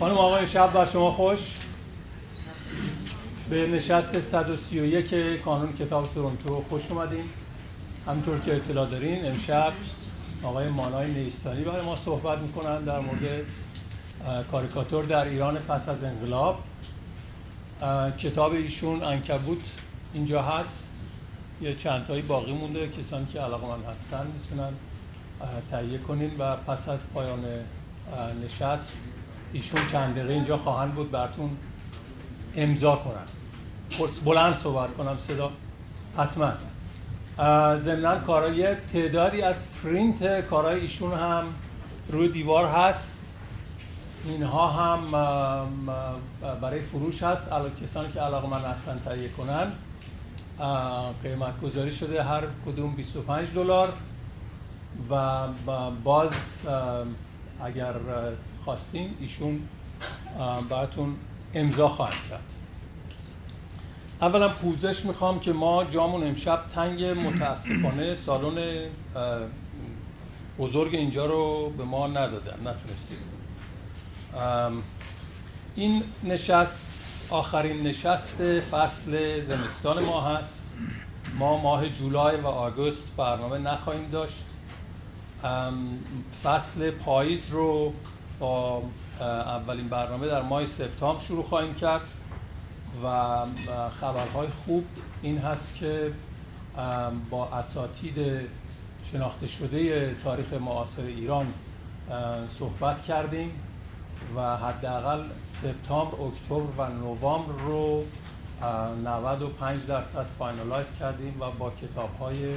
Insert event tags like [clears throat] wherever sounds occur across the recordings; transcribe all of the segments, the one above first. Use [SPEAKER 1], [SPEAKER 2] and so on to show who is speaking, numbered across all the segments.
[SPEAKER 1] خانم آقای شب بر شما خوش. به نشست 131 کانون کتاب تورنتو خوش اومدین. همینطور که اطلاع دارین امشب آقای مانای نیستانی برای ما صحبت می‌کنن در مورد کاریکاتور در ایران پس از انقلاب. کتاب ایشون انکبوت اینجا هست. یه چند تایی باقی مونده. کسانی که علاقه من هستن می‌تونن تهیه کنین و پس از پایان نشست ایشون چند دقیقه اینجا خواهند بود براتون امضا کنن. بلند صحبت کنم صدا. حتما. ضمنا کارای تعدادی از پرینت کارهای ایشون هم روی دیوار هست. اینها هم برای فروش هست. کسانی که علاقه من هستن تهیه کنن. قیمت گذاری شده هر کدوم 25 دلار. و باز اگر خواستین ایشون براتون امضا خواهند کرد. اولا پوزش می‌خوام که ما جامون امشب تنگ متاسفانه سالن بزرگ اینجا رو به ما ندادن نتونستیم. این نشست آخرین نشست فصل زمستان ما هست. ما ماه جولای و آگوست برنامه نخواهیم داشت. فصل پاییز رو با اولین برنامه در ماه سپتامبر شروع خواهیم کرد و خبرهای خوب این هست که با اساتید شناخته شده تاریخ معاصر ایران صحبت کردیم و حداقل سپتامبر، اکتبر و نوامبر رو 95 درصد finalize کردیم و با کتاب های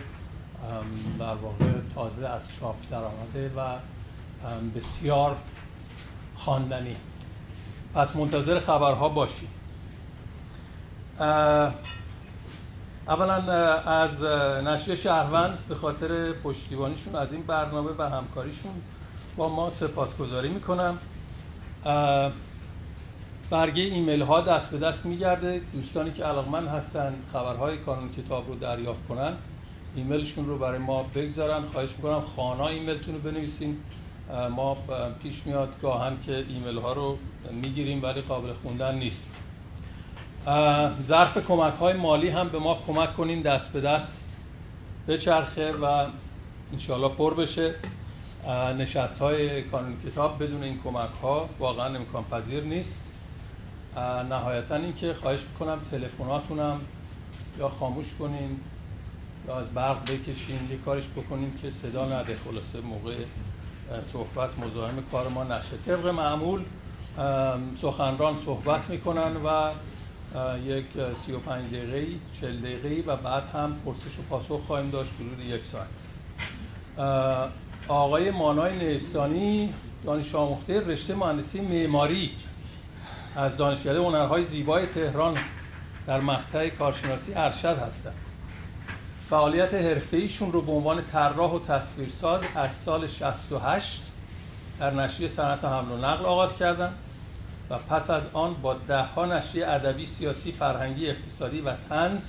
[SPEAKER 1] در واقع تازه از چاپ در آمده و بسیار خواندنی. پس منتظر خبرها باشید اولا از نشریه شهروند به خاطر پشتیبانیشون از این برنامه و همکاریشون با ما سپاسگزاری می‌کنم. برگه ایمیل ها دست به دست میگرده. دوستانی که علاقمند هستن خبرهای کانون کتاب رو دریافت کنن. ایمیلشون رو برای ما بگذارن. خواهش می‌کنم خانه ایمیلتون رو بنویسین. ما پیش میاد گاهن که ایمیل ها رو می‌گیریم ولی قابل خوندن نیست. ظرف کمک های مالی هم به ما کمک کنین دست به دست بچرخه و انشالله پر بشه. نشست های کانون کتاب بدون این کمک ها واقعا امکان پذیر نیست. نهایتا اینکه خواهش می‌کنم تلفناتونم یا خاموش کنین. یا از برق بکشین یه کارش بکنیم که صدا نده. خلاصه موقع صحبت مزاحم کار ما نشه. طبق معمول سخنران صحبت می‌کنن و یک 35 دقیقه 40 دقیقه و بعد هم پرسش و پاسخ خواهیم داشت حدود یک ساعت. آقای مانای نیستانی دانش آموخته رشته مهندسی معماری از دانشکده هنرهای زیبای تهران در مقطع کارشناسی ارشد هستند. فعالیت حرفه‌ایشون رو به عنوان طراح و تصویرساز از سال 68 در نشریه صنعت حمل و نقل آغاز کردند و پس از آن با دهها نشریه ادبی، سیاسی، فرهنگی، اقتصادی و تنز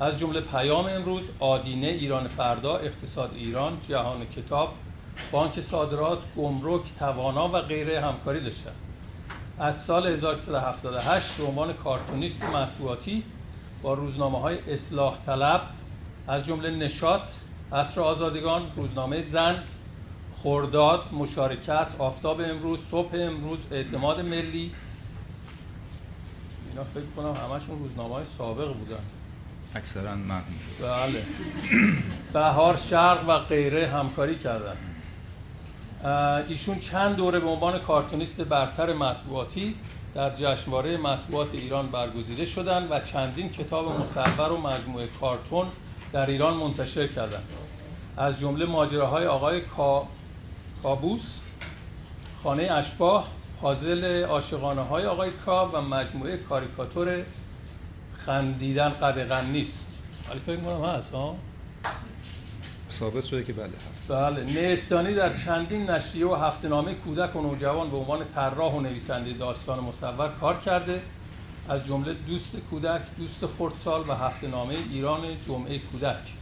[SPEAKER 1] از جمله پیام امروز، آدینه، ایران فردا، اقتصاد ایران، جهان کتاب، بانک صادرات، گمرک، توانا و غیره همکاری داشتند. از سال 1378 به عنوان کارتونیست مطبوعاتی با روزنامه های اصلاح طلب از جمله نشاط، عصر آزادگان، روزنامه زن، خورداد، مشارکت، آفتاب امروز، صبح امروز، اعتماد ملی. اینا فکر کنم همشون روزنامه های سابق بودن.
[SPEAKER 2] اکثرا من
[SPEAKER 1] بله. بهار شرق و غیره همکاری کردن. ایشون چند دوره به عنوان کارتونیست برتر مطبوعاتی در جشنواره مطبوعات ایران برگزیده شدند و چندین کتاب مصور و مجموعه کارتون در ایران منتشر کردند از جمله ماجراهای آقای کا... کابوس خانه اشباه پازل عاشقانه های آقای کا و مجموعه کاریکاتور خندیدن قدغن نیست. ولی فکر کنم هست ها؟
[SPEAKER 2] ثابت شده که بله هست.
[SPEAKER 1] بله نیستانی در چندین نشریه و هفتهنامه کودک و نوجوان به عنوان طراح و نویسنده داستان مصور کار کرده. از جمله دوست کودک، دوست خردسال و هفتهنامه ایران جمعه کودک.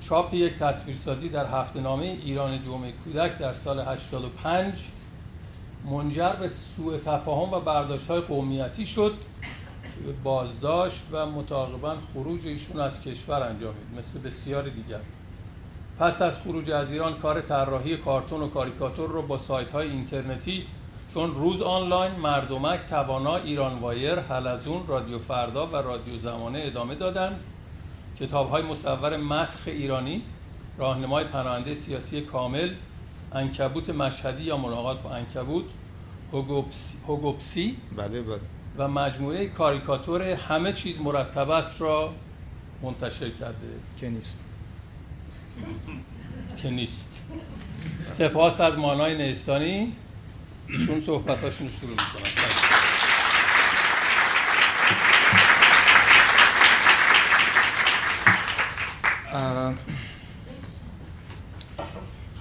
[SPEAKER 1] چاپ یک تصویرسازی در هفتهنامه ایران جمعه کودک در سال 85 منجر به سوء تفاهم و برداشت های قومیتی شد بازداشت و متعاقبا خروج ایشون از کشور انجامید مثل بسیار دیگر. پس از خروج از ایران کار طراحی کارتون و کاریکاتور رو با سایت های اینترنتی چون روز آنلاین مردمک توانا ایران وایر حلزون رادیو فردا و رادیو زمانه ادامه دادند. کتاب های مصور مسخ ایرانی راهنمای پناهنده سیاسی کامل انکبوت مشهدی یا ملاقات با انکبوت هوگوپسی
[SPEAKER 2] بله بله.
[SPEAKER 1] و مجموعه کاریکاتور همه چیز مرتب است را منتشر کرده.
[SPEAKER 2] که نیست.
[SPEAKER 1] که نیست. سپاس از مانای نیستانی. ایشون صحبتاشون شروع می‌کنن.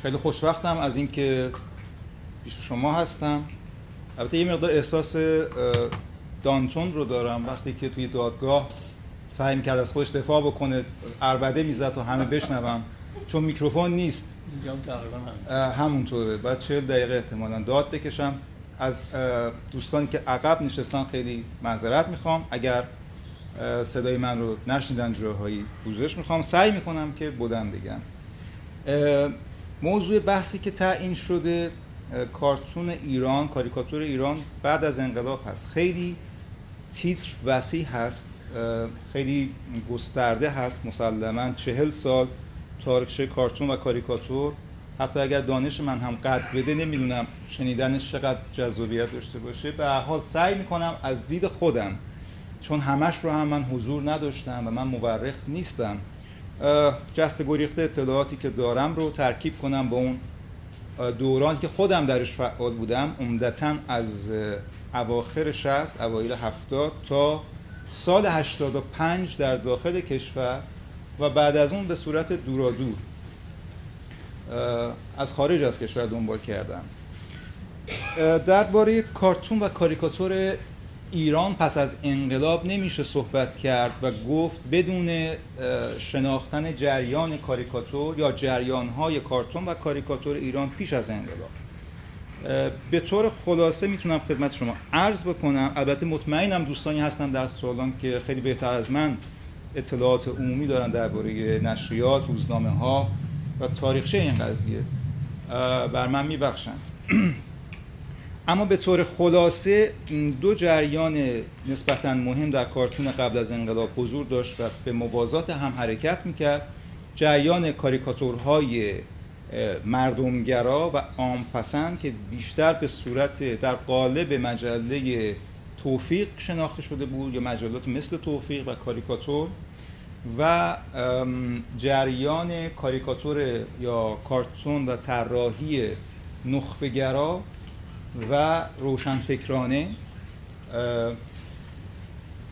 [SPEAKER 2] خیلی خوشبختم از اینکه پیش شما هستم. البته یه مقدار احساس دانتون رو دارم وقتی که توی دادگاه سعی می‌کرد از خودش دفاع بکنه اربده می‌زد و همه بشنوم. چون میکروفون نیست. همونطوره. بعد چهل دقیقه احتمالا داد بکشم. از دوستانی که عقب نشستن خیلی معذرت می‌خوام. اگر صدای من رو نشنیدن جاهایی پوزش می‌خوام. سعی می‌کنم که بودن بگم. موضوع بحثی که تعیین شده کارتون ایران کاریکاتور ایران بعد از انقلاب هست. خیلی تیتر وسیع هست. خیلی گسترده هست. مسلما چهل سال تاریخچه کارتون و کاریکاتور حتی اگر دانش من هم قد بده نمی‌دونم شنیدنش چقدر جذابیت داشته باشه. به حال سعی می‌کنم از دید خودم چون همش رو هم من حضور نداشتم و من مورخ نیستم جست گریخته اطلاعاتی که دارم رو ترکیب کنم با اون دوران که خودم درش فعال بودم. عمدتا از اواخر 60 اوایل 70 تا سال 85 در داخل کشور و بعد از اون به صورت دورادور از خارج از کشور دنبال کردم. درباره کارتون و کاریکاتور ایران پس از انقلاب نمیشه صحبت کرد و گفت بدون شناختن جریان کاریکاتور یا جریانهای کارتون و کاریکاتور ایران پیش از انقلاب. به طور خلاصه می‌تونم خدمت شما عرض بکنم البته مطمئنم دوستانی هستن در سالان که خیلی بهتر از من اطلاعات عمومی دارن درباره نشریات، روزنامه ها و تاریخچه این قضیه. بر من میبخشند. [clears throat] اما به طور خلاصه دو جریان نسبتا مهم در کارتون قبل از انقلاب حضور داشت و به موازات هم حرکت می‌کرد. جریان کاریکاتورهای مردمگرا و عامپسند که بیشتر به صورت در قالب مجله توفیق شناخته شده بود یا مجلات مثل توفیق و کاریکاتور و جریان کاریکاتور یا کارتون و طراحی نخبگرا و روشنفکرانه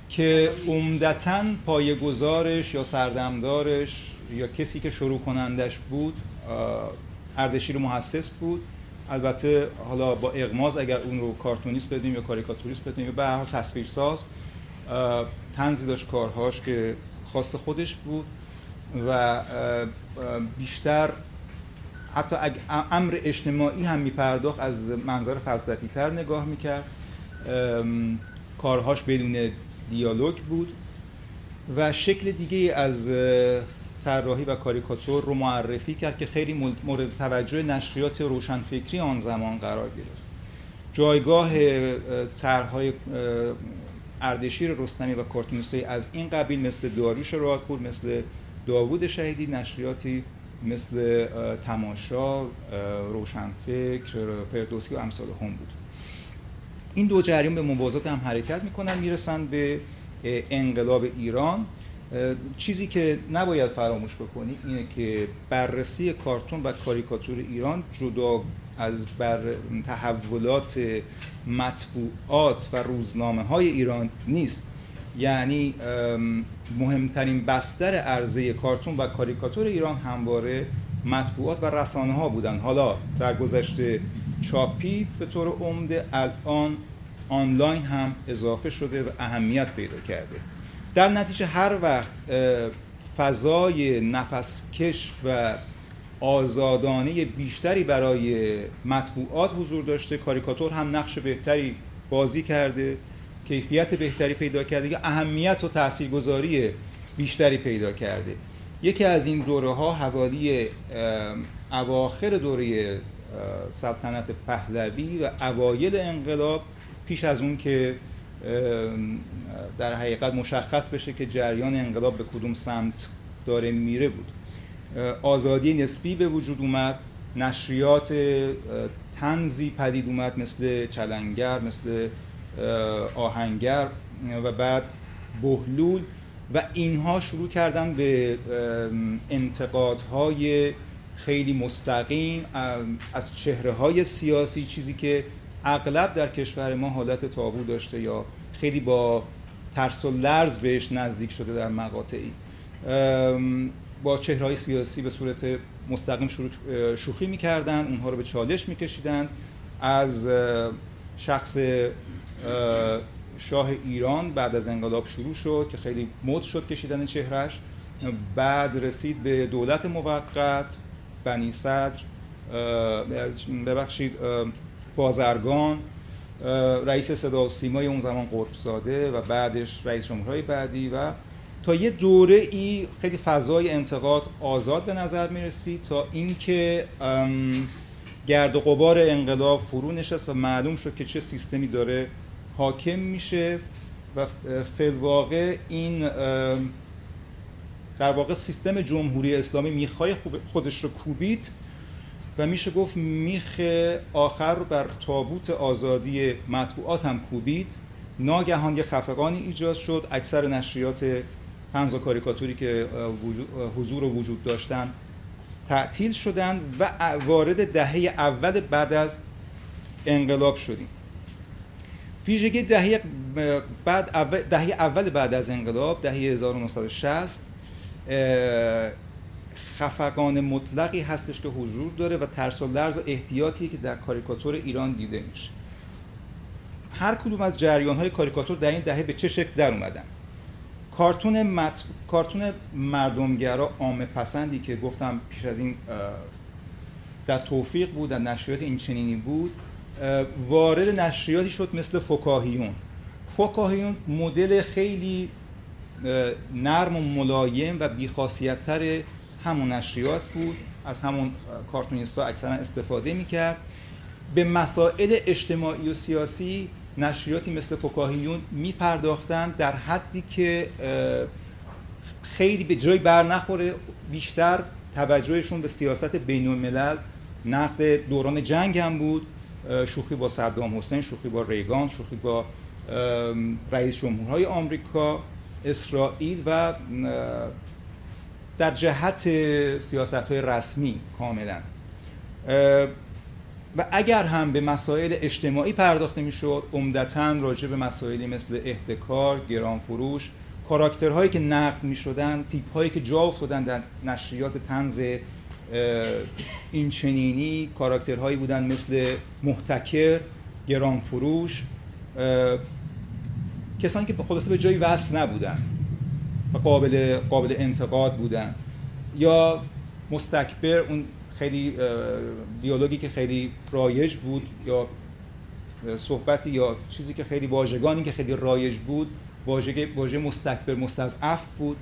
[SPEAKER 2] که عمدتا پایه‌گذارش یا سردمدارش یا کسی که شروع کنندش بود اردشیر محسس بود. البته حالا با اغماز اگر اون رو کارتونیست بدیم یا کاریکاتوریست بدیم یا به هر تصویرساز تنزی داشت کارهاش که خواست خودش بود و بیشتر حتی امر اجتماعی هم میپرداخت از منظر فلسفی تر نگاه می‌کرد. کارهاش بدون دیالوگ بود و شکل دیگه از طراحی و کاریکاتور رو معرفی کرد که خیلی مورد توجه نشریات روشنفکری آن زمان قرار گرفت. جایگاه طرحهای اردشیر رستمی و کارتونیستای از این قبیل مثل داریوش رادپور مثل داوود شهیدی نشریاتی مثل تماشا روشنفکر فردوسی و امثال هم بود. این دو جریان به موازات هم حرکت می‌کنن می‌رسن به انقلاب ایران. چیزی که نباید فراموش بکنید اینه که بررسی کارتون و کاریکاتور ایران جدا از بر تحولات مطبوعات و روزنامه های ایران نیست. یعنی مهمترین بستر عرضه کارتون و کاریکاتور ایران همواره مطبوعات و رسانه ها بودن. حالا در گذشته چاپی به طور عمده الان آنلاین هم اضافه شده و اهمیت پیدا کرده. در نتیجه هر وقت فضای نفسکش و آزادانه بیشتری برای مطبوعات حضور داشته کاریکاتور هم نقش بهتری بازی کرده کیفیت بهتری پیدا کرده یا اهمیت و تاثیرگذاری بیشتری پیدا کرده. یکی از این دوره ها حوالی اواخر دوره سلطنت پهلوی و اوایل انقلاب پیش از اون که در حقیقت مشخص بشه که جریان انقلاب به کدوم سمت داره میره بود. آزادی نسبی به وجود اومد نشریات تنزی پدید اومد مثل چلنگر مثل آهنگر و بعد بهلول و اینها شروع کردن به انتقادهای خیلی مستقیم از چهره های سیاسی چیزی که اغلب در کشور ما حالت تابو داشته یا خیلی با ترس و لرز بهش نزدیک شده در مقاطعی. با چهرهای سیاسی به صورت مستقیم شوخی می‌کردن اونها رو به چالش میکشیدن. از شخص شاه ایران بعد از انقلاب شروع شد که خیلی مد شد کشیدن چهرش بعد رسید به دولت موقت بنی صدر. ببخشید بازرگان رئیس صدا و سیمای اون زمان قربزاده و بعدش رئیس جمهورهای بعدی و تا یه دوره ای خیلی فضای انتقاد آزاد به نظر می رسید تا اینکه گرد و غبار انقلاب فرو نشست و معلوم شد که چه سیستمی داره حاکم میشه و فلواقع این در واقع سیستم جمهوری اسلامی می‌خوای خودش رو کوبید و میشه گفت میخ آخر رو بر تابوت آزادی مطبوعات هم کوبید. ناگهان یه خفقانی ایجاد شد. اکثر نشریات طنز و کاریکاتوری که حضور و وجود داشتن تعطیل شدن و وارد دهه اول بعد از انقلاب شدیم. ویژگی دهه بعد اول دهه اول بعد از انقلاب دهه 1960 خفقان مطلقی هستش که حضور داره و ترس و لرز و احتیاطی که در کاریکاتور ایران دیده میشه. هر کدوم از جریان های کاریکاتور در این دهه به چه شکل در اومدن؟ کارتون مت... کارتون مردمگرا عامه پسندی که گفتم پیش از این در توفیق بود در نشریات این چنینی بود وارد نشریاتی شد مثل فکاهیون. فکاهیون مدل خیلی نرم و ملایم و بیخاصیتتر همون نشریات بود از همون کارتونیستا اکثرا استفاده می‌کرد. به مسائل اجتماعی و سیاسی نشریاتی مثل فکاهیون میپرداختند در حدی که خیلی به جای بر نخوره بیشتر توجهشون به سیاست بین الملل نقد دوران جنگ هم بود. شوخی با صدام حسین شوخی با ریگان شوخی با رئیس جمهورهای آمریکا اسرائیل و در جهت سیاست های رسمی کاملا. و اگر هم به مسائل اجتماعی پرداخته می‌شد عمدتا راجع به مسائلی مثل احتکار، گرانفروش، کاراکترهایی که نقد می شدن، تیپ هایی که جا افتادن در نشریات تنز این چنینی کاراکترهایی بودن مثل محتکر، گرانفروش کسانی که خلاصه به جایی وصل نبودن. و قابل, قابل انتقاد بودن. یا مستکبر اون خیلی دیالوگی که خیلی رایج بود یا صحبتی یا چیزی که خیلی واژگانی که خیلی رایج بود واژه واژه مستکبر مستضعف بود.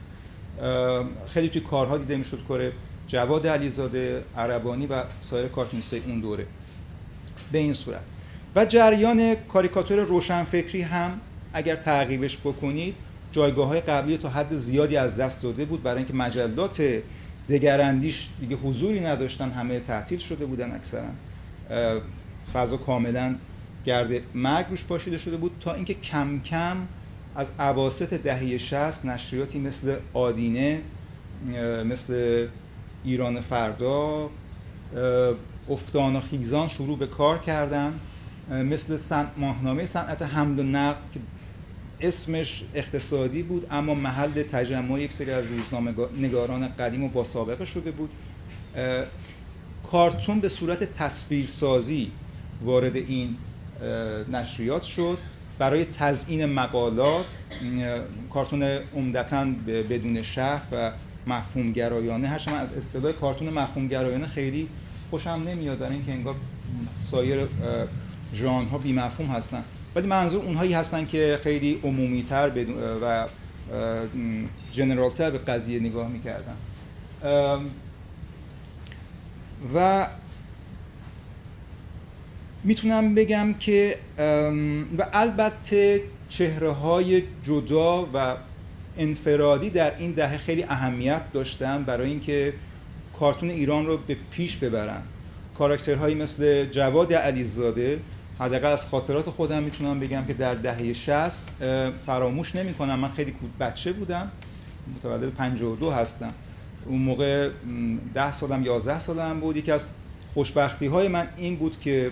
[SPEAKER 2] خیلی توی کارها دیده می‌شد کره جواد علیزاده عربانی و سایر کارتونیستای اون دوره. به این صورت. و جریان کاریکاتور روشنفکری هم اگر تعقیبش بکنید جایگاه های قبلی تا حد زیادی از دست داده بود برای اینکه مجلات دگراندیش دیگه حضوری نداشتن همه تعطیل شده بودن اکثرا. فضا کاملا گرد مرگ روش پاشیده شده بود تا اینکه کم کم از عواست دهه 60 نشریاتی مثل آدینه مثل ایران فردا افتان و خیزان شروع به کار کردن مثل سن... ماهنامه صنعت حمل و نقل که اسمش اقتصادی بود اما محل تجمع یک سری از روزنامه نگاران قدیم و با سابقه شده بود. کارتون به صورت تصویرسازی وارد این نشریات شد. برای تزیین مقالات کارتون عمدتا بدون شهر و مفهوم گرایانه من از اصطلاح کارتون مفهوم گرایانه خیلی خوشم نمیاد در اینکه انگار سایر ژانر ها بی مفهوم هستن. ولی منظور اونهایی هستن که خیلی عمومی تر و جنرال تر به قضیه نگاه می‌کردن. و می‌تونم بگم که و البته چهره های جدا و انفرادی در این دهه خیلی اهمیت داشتن برای اینکه کارتون ایران رو به پیش ببرن. کاراکترهایی مثل جواد علیزاده حداقل از خاطرات خودم می‌تونم بگم که در دهه 60 فراموش نمی‌کنم. من خیلی بچه بودم. متولد 52 هستم. اون موقع 10 سالم 11 سالم بود. یکی از خوشبختی های من این بود که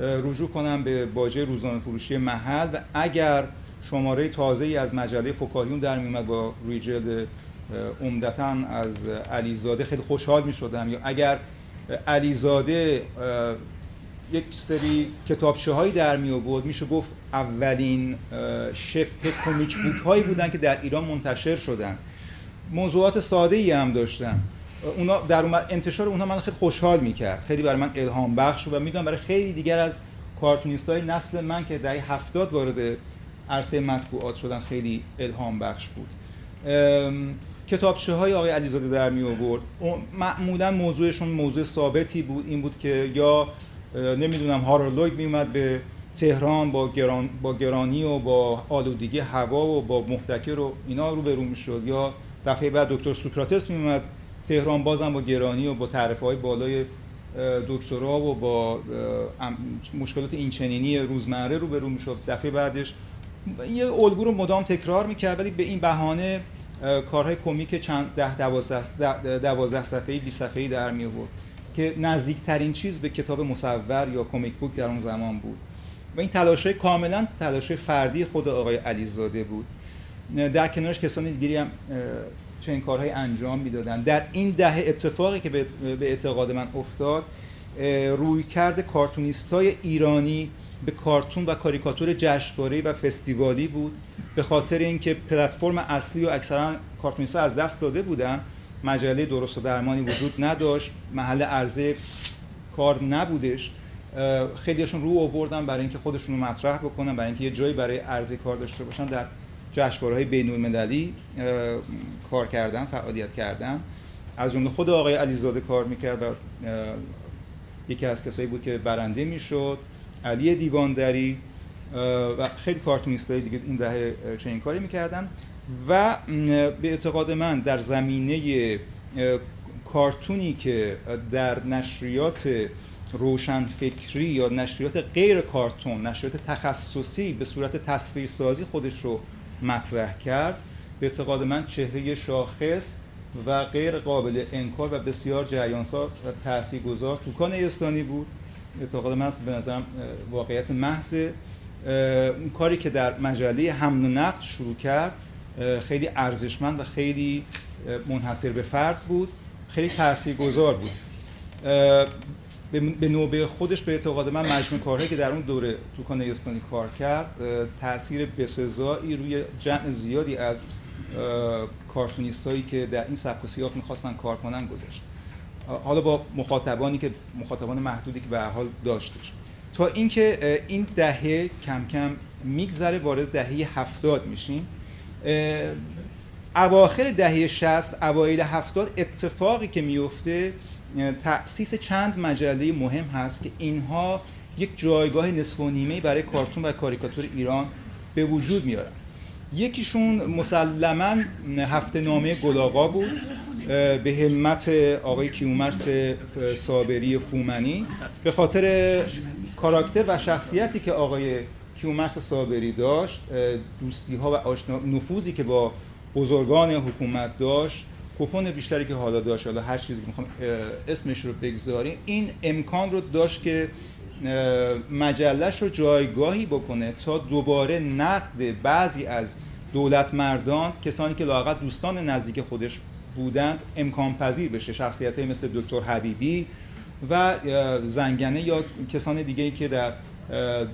[SPEAKER 2] رجوع کنم به باجه روزانه فروشی محل و اگر شماره تازه ای از مجله فکاهیون در میومد با روی جلد عمدتا از علیزاده خیلی خوشحال می شدم یا اگر علیزاده یک سری کتابچه هایی در می آورد میشه گفت اولین شبه کمیک بوک هایی بودن که در ایران منتشر شدن. موضوعات ساده ای هم داشتن. اونا در انتشار اونها من خیلی خوشحال می‌کرد. خیلی برای من الهام بخش و می‌دونم برای خیلی دیگر از کارتونیست های نسل من که در هفتاد وارد عرصه مطبوعات شدن خیلی الهام بخش بود. کتابچه های آقای علیزاده در می آورد معمولا موضوعشون موضوع ثابتی بود این بود که یا نمی‌دونم هارولوگ می اومد به تهران با, گران، با گرانی و با آلودگی هوا و با محتکر و اینا رو برون می‌شد. یا دفعه بعد دکتر سوکراتس می اومد تهران بازم با گرانی و با تعرفه های بالای دکترا و با مشکلات اینچنینی روزمره رو برون می‌شد. دفعه بعدش یه الگو رو مدام تکرار می‌کرد ولی به این بهانه کارهای کمیک چند ده دوازده, دوازده صفحه‌ای 20 صفحه‌ای در می آورد که نزدیکترین چیز به کتاب مصور یا کمیک بوک در اون زمان بود. و این تلاشه کاملا تلاشه فردی خود آقای علیزاده بود. در کنارش کسانی دیگری هم چنین کارهای انجام می‌دادن در این دهه اتفاقی که به اعتقاد من افتاد روی کرد کارتونیست های ایرانی به کارتون و کاریکاتور جشنواره و فستیوالی بود. به خاطر اینکه پلتفرم اصلی و اکثرا کارتونیست از دست داده بودن مجله درست و درمانی وجود نداشت محل عرضه کار نبودش. خیلیشون رو آوردن برای اینکه خودشون رو مطرح بکنن برای اینکه یه جایی برای عرضه کار داشته باشن در جشنواره‌های بین‌المللی کار کردن فعالیت کردن. از جمله خود آقای علیزاده کار می‌کرد و یکی از کسایی بود که برنده می‌شد. علی دیواندری و خیلی کارتونیست دیگه اون دهه چنین کاری می‌کردن. و به اعتقاد من در زمینه کارتونی که در نشریات روشن فکری یا نشریات غیر کارتون نشریات تخصصی به صورت تصویرسازی خودش رو مطرح کرد به اعتقاد من چهره شاخص و غیر قابل انکار و بسیار جریانساز و تاثیرگذار توکان استانی بود. اعتقاد من به نظرم واقعیت محض کاری که در مجله و نقد شروع کرد خیلی ارزشمند و خیلی منحصر به فرد بود. خیلی تاثیرگذار بود. به نوبه خودش به اعتقاد من مجموع کارهایی که در اون دوره توکان استانی کار کرد تاثیر بسزایی روی جمع زیادی از کارتونیستایی که در این سبک و سیاق می‌خواستن کار کنن گذاشت. حالا با مخاطبانی که مخاطبان محدودی که به حال داشتش. تا اینکه این دهه کم کم میگذره وارد دهه هفتاد میشیم. اواخر دهه 60 اوایل هفتاد اتفاقی که میفته تأسیس چند مجله مهم هست که اینها یک جایگاه نصف و نیمه برای کارتون و کاریکاتور ایران به وجود میارن. یکیشون مسلما هفته نامه گلاغا بود به همت آقای کیومرس صابری فومنی. به خاطر کاراکتر و شخصیتی که آقای کیومرس صابری داشت دوستی ها و آشنا... نفوذی که با بزرگان حکومت داشت کوپن بیشتری که حالا داشت حالا هر چیزی که می‌خوام اسمش رو بگذاریم این امکان رو داشت که مجلش رو جایگاهی بکنه تا دوباره نقد بعضی از دولت مردان کسانی که لاقت دوستان نزدیک خودش بودند امکان پذیر بشه. شخصیت مثل دکتر حبیبی و زنگنه یا کسان دیگه که در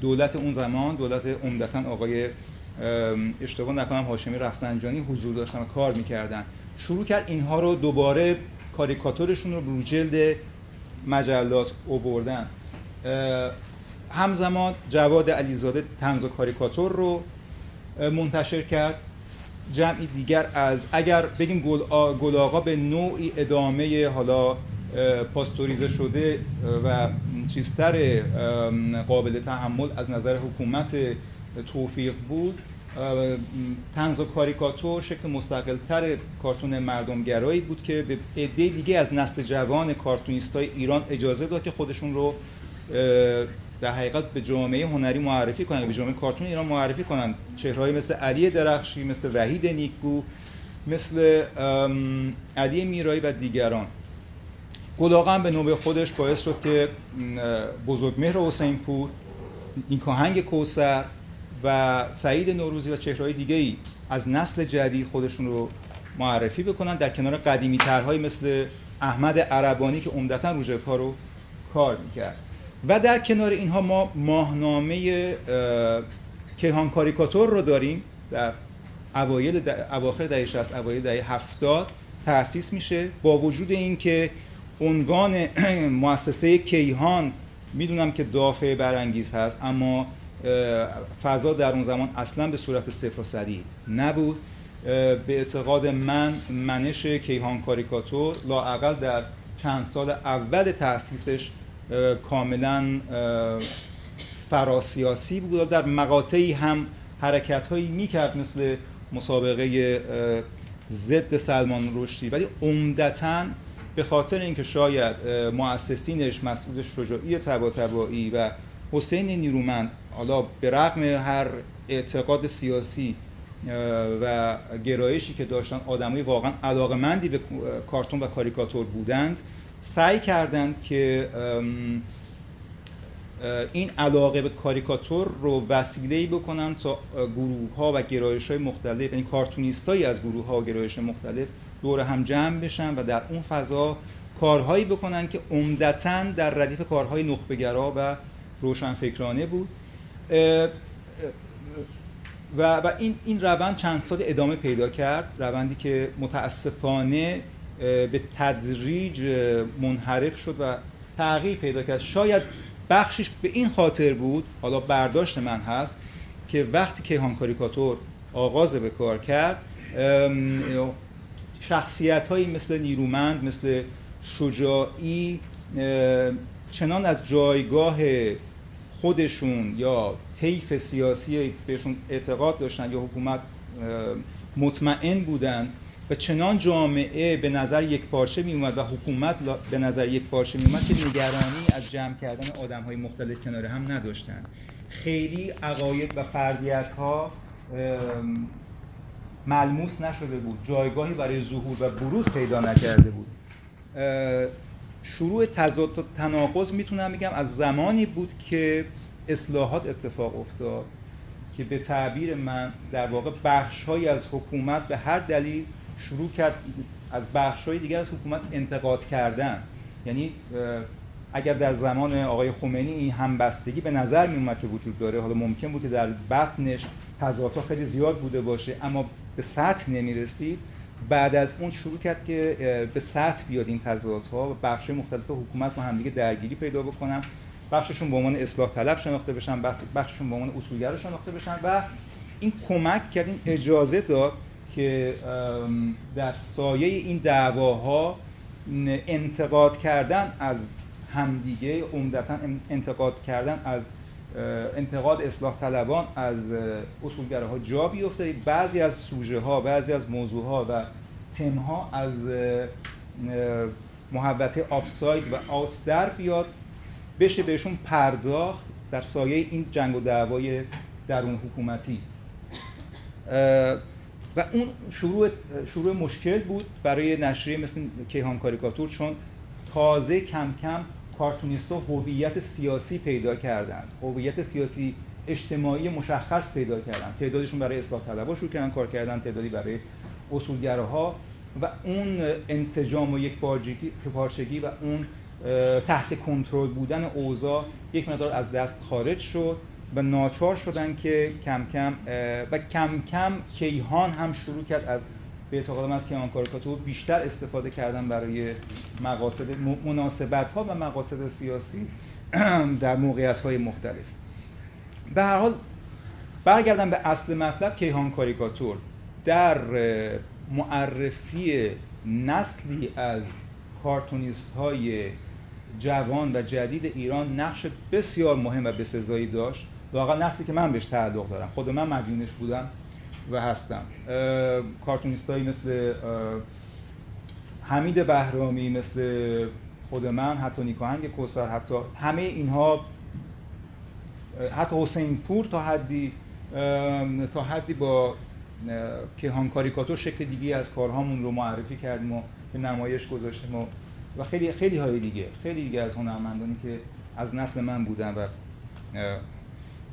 [SPEAKER 2] دولت اون زمان دولت عمدتا آقای اشتباه نکنم هاشمی رفسنجانی حضور داشتن و کار می‌کردن. شروع کرد اینها رو دوباره کاریکاتورشون رو رو جلد مجلات اووردن همزمان جواد علیزاده تنز و کاریکاتور رو منتشر کرد. جمعی دیگر از اگر بگیم گل, آقا به نوعی ادامه حالا پاستوریزه شده و چیزتر قابل تحمل از نظر حکومت توفیق بود. تنز و کاریکاتور شکل مستقلتر کارتون مردمگرایی بود که به عده دیگه از نسل جوان کارتونیست های ایران اجازه داد که خودشون رو در حقیقت به جامعه هنری معرفی کنن به جامعه کارتون ایران معرفی کنن. چهرهایی مثل علی درخشی مثل وحید نیکگو مثل علی میرایی و دیگران. گلاغم به نوبه خودش باعث شد که بزرگمهر حسین پور نیکاهنگ کوسر و سعید نوروزی و چهرهای دیگه ای از نسل جدید خودشون رو معرفی بکنن در کنار قدیمی ترهایی مثل احمد عربانی که عمدتا روژه کار رو کار می‌کرد. و در کنار اینها ما ماهنامه کیهان کاریکاتور رو داریم در اوایل اواخر دهه 60 اوایل دهه 70 تأسیس میشه با وجود اینکه عنوان [clears throat] مؤسسه کیهان می‌دونم که دافع برانگیز هست اما فضا در اون زمان اصلا به صورت صفر و نبود. به اعتقاد من منش کیهان کاریکاتور لاعقل در چند سال اول تأسیسش کاملا فراسیاسی بود در مقاطعی هم حرکت هایی می‌کرد مثل مسابقه ضد سلمان رشدی. ولی عمدتا به خاطر اینکه شاید مؤسسینش مسعود شجاعی تباتبایی و حسین نیرومند حالا به رغم هر اعتقاد سیاسی و گرایشی که داشتن آدمای واقعا علاقمندی به کارتون و کاریکاتور بودند سعی کردند که این علاقه به کاریکاتور رو وسیله بکنن تا گروه ها و گرایش های مختلف یعنی کارتونیست از گروه ها و گرایش مختلف دور هم جمع بشن و در اون فضا کارهایی بکنن که عمدتا در ردیف کارهای نخبگرا و روشنفکرانه بود. و, و این, این روند چند سال ادامه پیدا کرد. روندی که متاسفانه به تدریج منحرف شد و تغییر پیدا کرد. شاید بخشش به این خاطر بود حالا برداشت من هست که وقتی که کاریکاتور آغاز به کار کرد شخصیت هایی مثل نیرومند مثل شجاعی چنان از جایگاه خودشون یا طیف سیاسی بهشون اعتقاد داشتن یا حکومت مطمئن بودند و چنان جامعه به نظر یک پارچه می اومد و حکومت به نظر یک پارچه می اومد که نگرانی از جمع کردن آدم های مختلف کنار هم نداشتن. خیلی عقاید و فردیت ها ملموس نشده بود. جایگاهی برای ظهور و بروز پیدا نکرده بود. شروع تضاد و تناقض می‌تونم بگم از زمانی بود که اصلاحات اتفاق افتاد که به تعبیر من در واقع بخشهایی از حکومت به هر دلیل شروع کرد از بخشهای دیگر از حکومت انتقاد کردن. یعنی اگر در زمان آقای خمینی این همبستگی به نظر می اومد که وجود داره حالا ممکن بود که در بطنش تضادها خیلی زیاد بوده باشه اما به سطح نمی رسید بعد از اون شروع کرد که به سطح بیاد این تضادها و بخش مختلف حکومت با همدیگه درگیری پیدا بکنن. بخششون به عنوان اصلاح طلب شناخته بشن بخششون به عنوان اصولگرا شناخته بشن و این کمک کرد این اجازه داد که در سایه این دعواها انتقاد کردن از همدیگه عمدتا انتقاد کردن از انتقاد اصلاح طلبان از ها جا بیفته. بعضی از سوژه ها بعضی از موضوع ها و تم ها از محبت آفساید و آوت در بیاد. بشه بهشون پرداخت در سایه این جنگ و دعوای درون حکومتی. و اون شروع, شروع مشکل بود برای نشریه مثل کیهان کاریکاتور چون تازه کم کم کارتونیستا هویت سیاسی پیدا کردن. هویت سیاسی اجتماعی مشخص پیدا کردن. تعدادشون برای اصلاح طلبها شروع کردن کار کردن تعدادی برای اصولگراها. و اون انسجام و یک پارچگی و اون تحت کنترل بودن اوضاع یک مقدار از دست خارج شد و ناچار شدن که کم کم و کم کم کیهان هم شروع کرد از به اعتقاد من از کیهان کاریکاتور بیشتر استفاده کردن برای مقاصد مناسبت ها و مقاصد سیاسی [clears throat] در موقعیت های مختلف. به هر حال برگردم به اصل مطلب کیهان کاریکاتور. در معرفی نسلی از کارتونیست های جوان و جدید ایران نقش بسیار مهم و بسزایی داشت. واقعا نسلی که من بهش تعلق دارم. خود من مدیونش بودم. و هستم. کارتونیست هایی مثل حمید بهرامی مثل خود من حتی نیکاهنگ کوسر حتی همه اینها حتی حسین پور تا حدی تا حدی با کیهان کاریکاتور شکل دیگه از کارهامون رو معرفی کردیم و به نمایش گذاشتیم و و خیلی خیلی های دیگه خیلی دیگه از هنرمندانی که از نسل من بودن و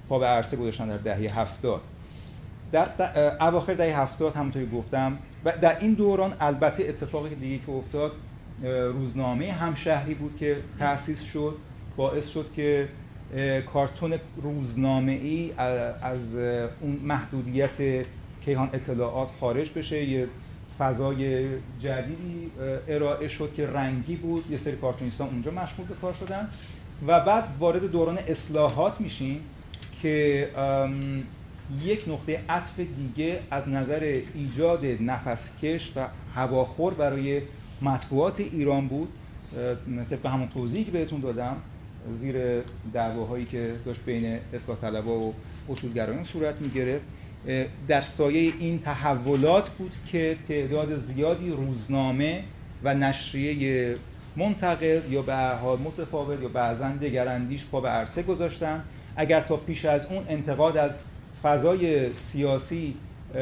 [SPEAKER 2] پا به عرصه گذاشتن در دهه هفتاد. در اواخر دهه هفتاد همونطوری گفتم و در این دوران البته اتفاقی دیگه که افتاد روزنامه همشهری بود که تأسیس شد باعث شد که کارتون روزنامه ای از اون محدودیت کیهان اطلاعات خارج بشه. یه فضای جدیدی ارائه شد که رنگی بود. یه سری کارتونیستان اونجا مشغول به کار شدن. و بعد وارد دوران اصلاحات میشیم که یک نقطه عطف دیگه از نظر ایجاد نفسکش و هواخور برای مطبوعات ایران بود. طبق همون توضیحی که بهتون دادم زیر دعواهایی که داشت بین اصلاح طلبا و اصولگرایان صورت می‌گرفت. در سایه این تحولات بود که تعداد زیادی روزنامه و نشریه منتقل یا به حال متفاوت یا بعضا دگراندیش پا به عرصه گذاشتن. اگر تا پیش از اون انتقاد از فضای سیاسی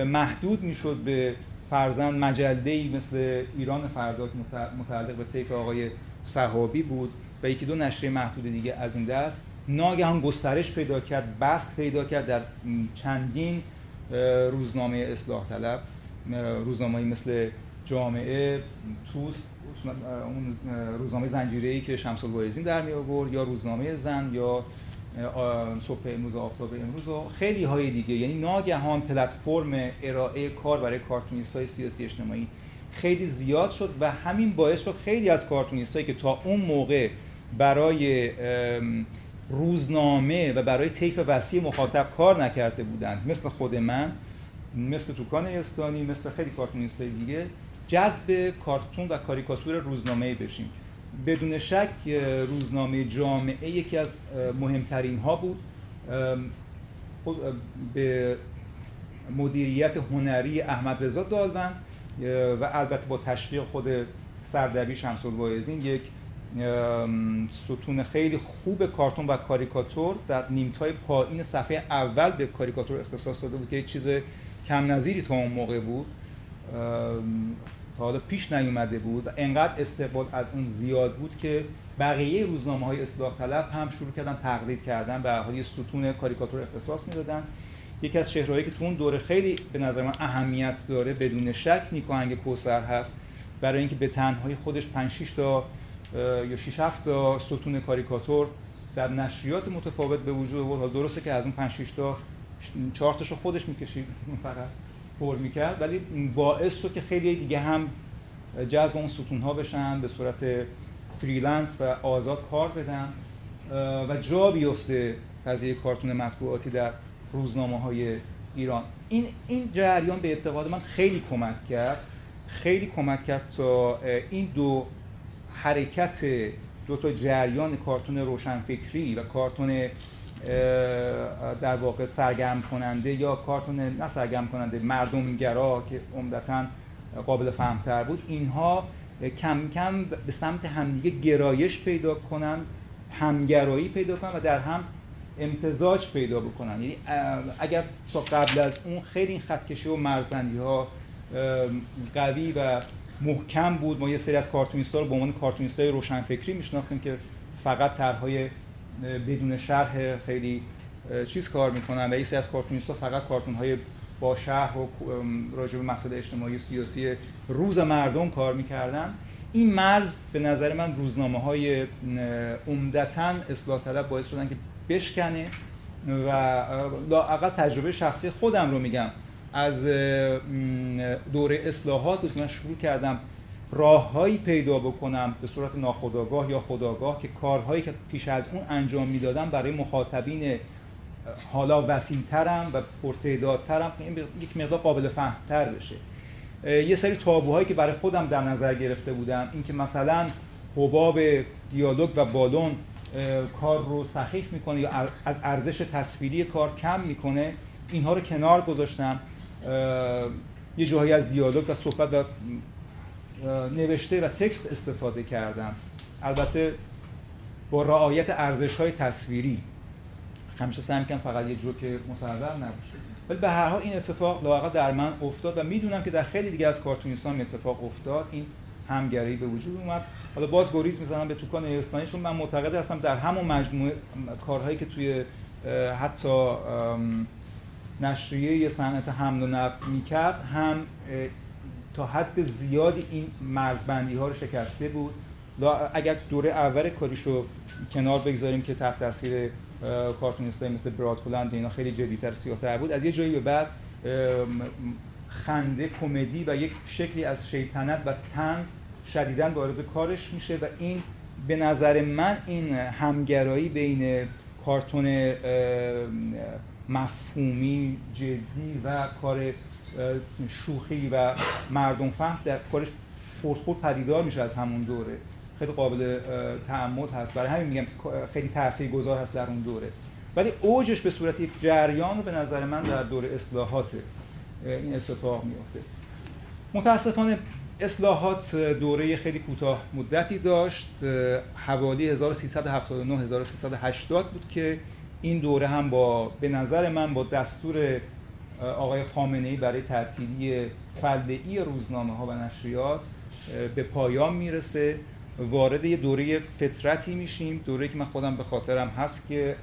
[SPEAKER 2] محدود می‌شد به فرزند مجله مثل ایران فردا که متعلق به طیف آقای صحابی بود و یکی دو نشریه محدود دیگه از این دست. ناگهان گسترش پیدا کرد بس پیدا کرد در چندین روزنامه اصلاح طلب روزنامه مثل جامعه توست اون روزنامه زنجیره‌ای که شمس الواعظین در می آورد یا روزنامه زن یا صبح امروز آفتاب امروز و خیلی های دیگه. یعنی ناگهان پلتفرم ارائه کار برای کارتونیست های سیاسی اجتماعی خیلی زیاد شد و همین باعث شد خیلی از کارتونیست هایی که تا اون موقع برای روزنامه و برای طیف وسیع مخاطب کار نکرده بودند مثل خود من مثل توکان استانی مثل خیلی کارتونیست دیگه جذب کارتون و کاریکاتور روزنامه بشیم. بدون شک روزنامه جامعه یکی از مهمترین ها بود. به مدیریت هنری احمد رضا دالوند و البته با تشویق خود سردبی شمس الواعظین یک ستون خیلی خوب کارتون و کاریکاتور در نیمتای پایین صفحه اول به کاریکاتور اختصاص داده بود که یک چیز کم نظیری تا اون موقع بود. تا حالا پیش نیومده بود و انقدر استقبال از اون زیاد بود که بقیه روزنامه های اصلاح طلب هم شروع کردن تقلید کردن به حال ستون کاریکاتور اختصاص می‌دادن. یکی از چهرهایی که تو اون دوره خیلی به نظر من اهمیت داره بدون شک نیکو کوسر هست. برای اینکه به تنهایی خودش 5 6 تا یا 6 7 تا ستون کاریکاتور در نشریات متفاوت به وجود آورد. درسته که از اون 5 6 تا 4 تاشو خودش می‌کشید فقط. پر می‌کرد. ولی باعث شد که خیلی دیگه هم جذب اون ستون ها بشن به صورت freelance و آزاد کار بدن. و جا بیفته قضیه کارتون مطبوعاتی در روزنامه های ایران. این این جریان به اعتقاد من خیلی کمک کرد. خیلی کمک کرد تا این دو حرکت دو تا جریان کارتون روشنفکری و کارتون در واقع سرگرم کننده یا کارتون نه سرگرم کننده مردمگرا که عمدتا قابل فهمتر بود اینها کم کم به سمت همدیگه گرایش پیدا کنن همگرایی پیدا کنن و در هم امتزاج پیدا بکنن. یعنی اگر تا قبل از اون خیلی این خطکشی و مرزبندی ها قوی و محکم بود ما یه سری از کارتونیست رو به عنوان کارتونیست های روشنفکری میشناختیم که فقط طرحهای بدون شرح خیلی چیز کار می‌کنن و سری از کارتونیست فقط کارتون های با شهر و راجع به مسائل اجتماعی و سیاسی روز مردم کار می‌کردن. این مرز به نظر من روزنامه های عمدتا اصلاح طلب باعث شدن که بشکنه و لاقل تجربه شخصی خودم رو میگم. از دوره اصلاحات بود من شروع کردم راههایی پیدا بکنم به صورت ناخودآگاه یا خداگاه که کارهایی که پیش از اون انجام می‌دادم برای مخاطبین حالا وسیعترم و پرتعدادترم این یک مقدار قابل فهمتر بشه. یه سری تابوهایی که برای خودم در نظر گرفته بودم اینکه مثلا حباب دیالوگ و بالون کار رو سخیف می‌کنه یا از ارزش تصویری کار کم می‌کنه اینها رو کنار گذاشتم. یه جاهایی از دیالوگ و صحبت و نوشته و تکست استفاده کردم. البته با رعایت ارزش های تصویری. همیشه سعی می‌کنم فقط یه جوک مصور نباشه. ولی به هر حال این اتفاق لاقا در من افتاد و می‌دونم که در خیلی دیگه از کارتونیستان اتفاق افتاد. این همگرایی به وجود اومد. حالا باز گریز می‌زنم به توکان ایرستانیشون من معتقد هستم در همون مجموعه کارهایی که توی حتی نشریه صنعت حمل و نقل می‌کرد هم تا حد زیادی این مرزبندی ها رو شکسته بود. اگر دوره اول کاریش رو کنار بگذاریم که تحت تاثیر کارتونیست مثل براد اینا خیلی جدیتر سیاهتر بود از یه جایی به بعد خنده کمدی و یک شکلی از شیطنت و تنز شدیدن وارد کارش میشه و این به نظر من این همگرایی بین کارتون مفهومی جدی و کار شوخی و مردم فهم در کارش خورد پدیدار میشه از همون دوره. خیلی قابل تعمد هست. برای همین میگم خیلی گذار هست در اون دوره. ولی اوجش به صورت یک جریان به نظر من در دوره اصلاحات این اتفاق میفته متاسفانه اصلاحات دوره خیلی کوتاه مدتی داشت. حوالی 1379 1380 بود که این دوره هم با به نظر من با دستور آقای خامنه ای برای تعطیلی فلدهی روزنامه ها و نشریات به پایان می‌رسه. وارد یه دوره فطرتی میشیم دوره که من خودم به خاطرم هست که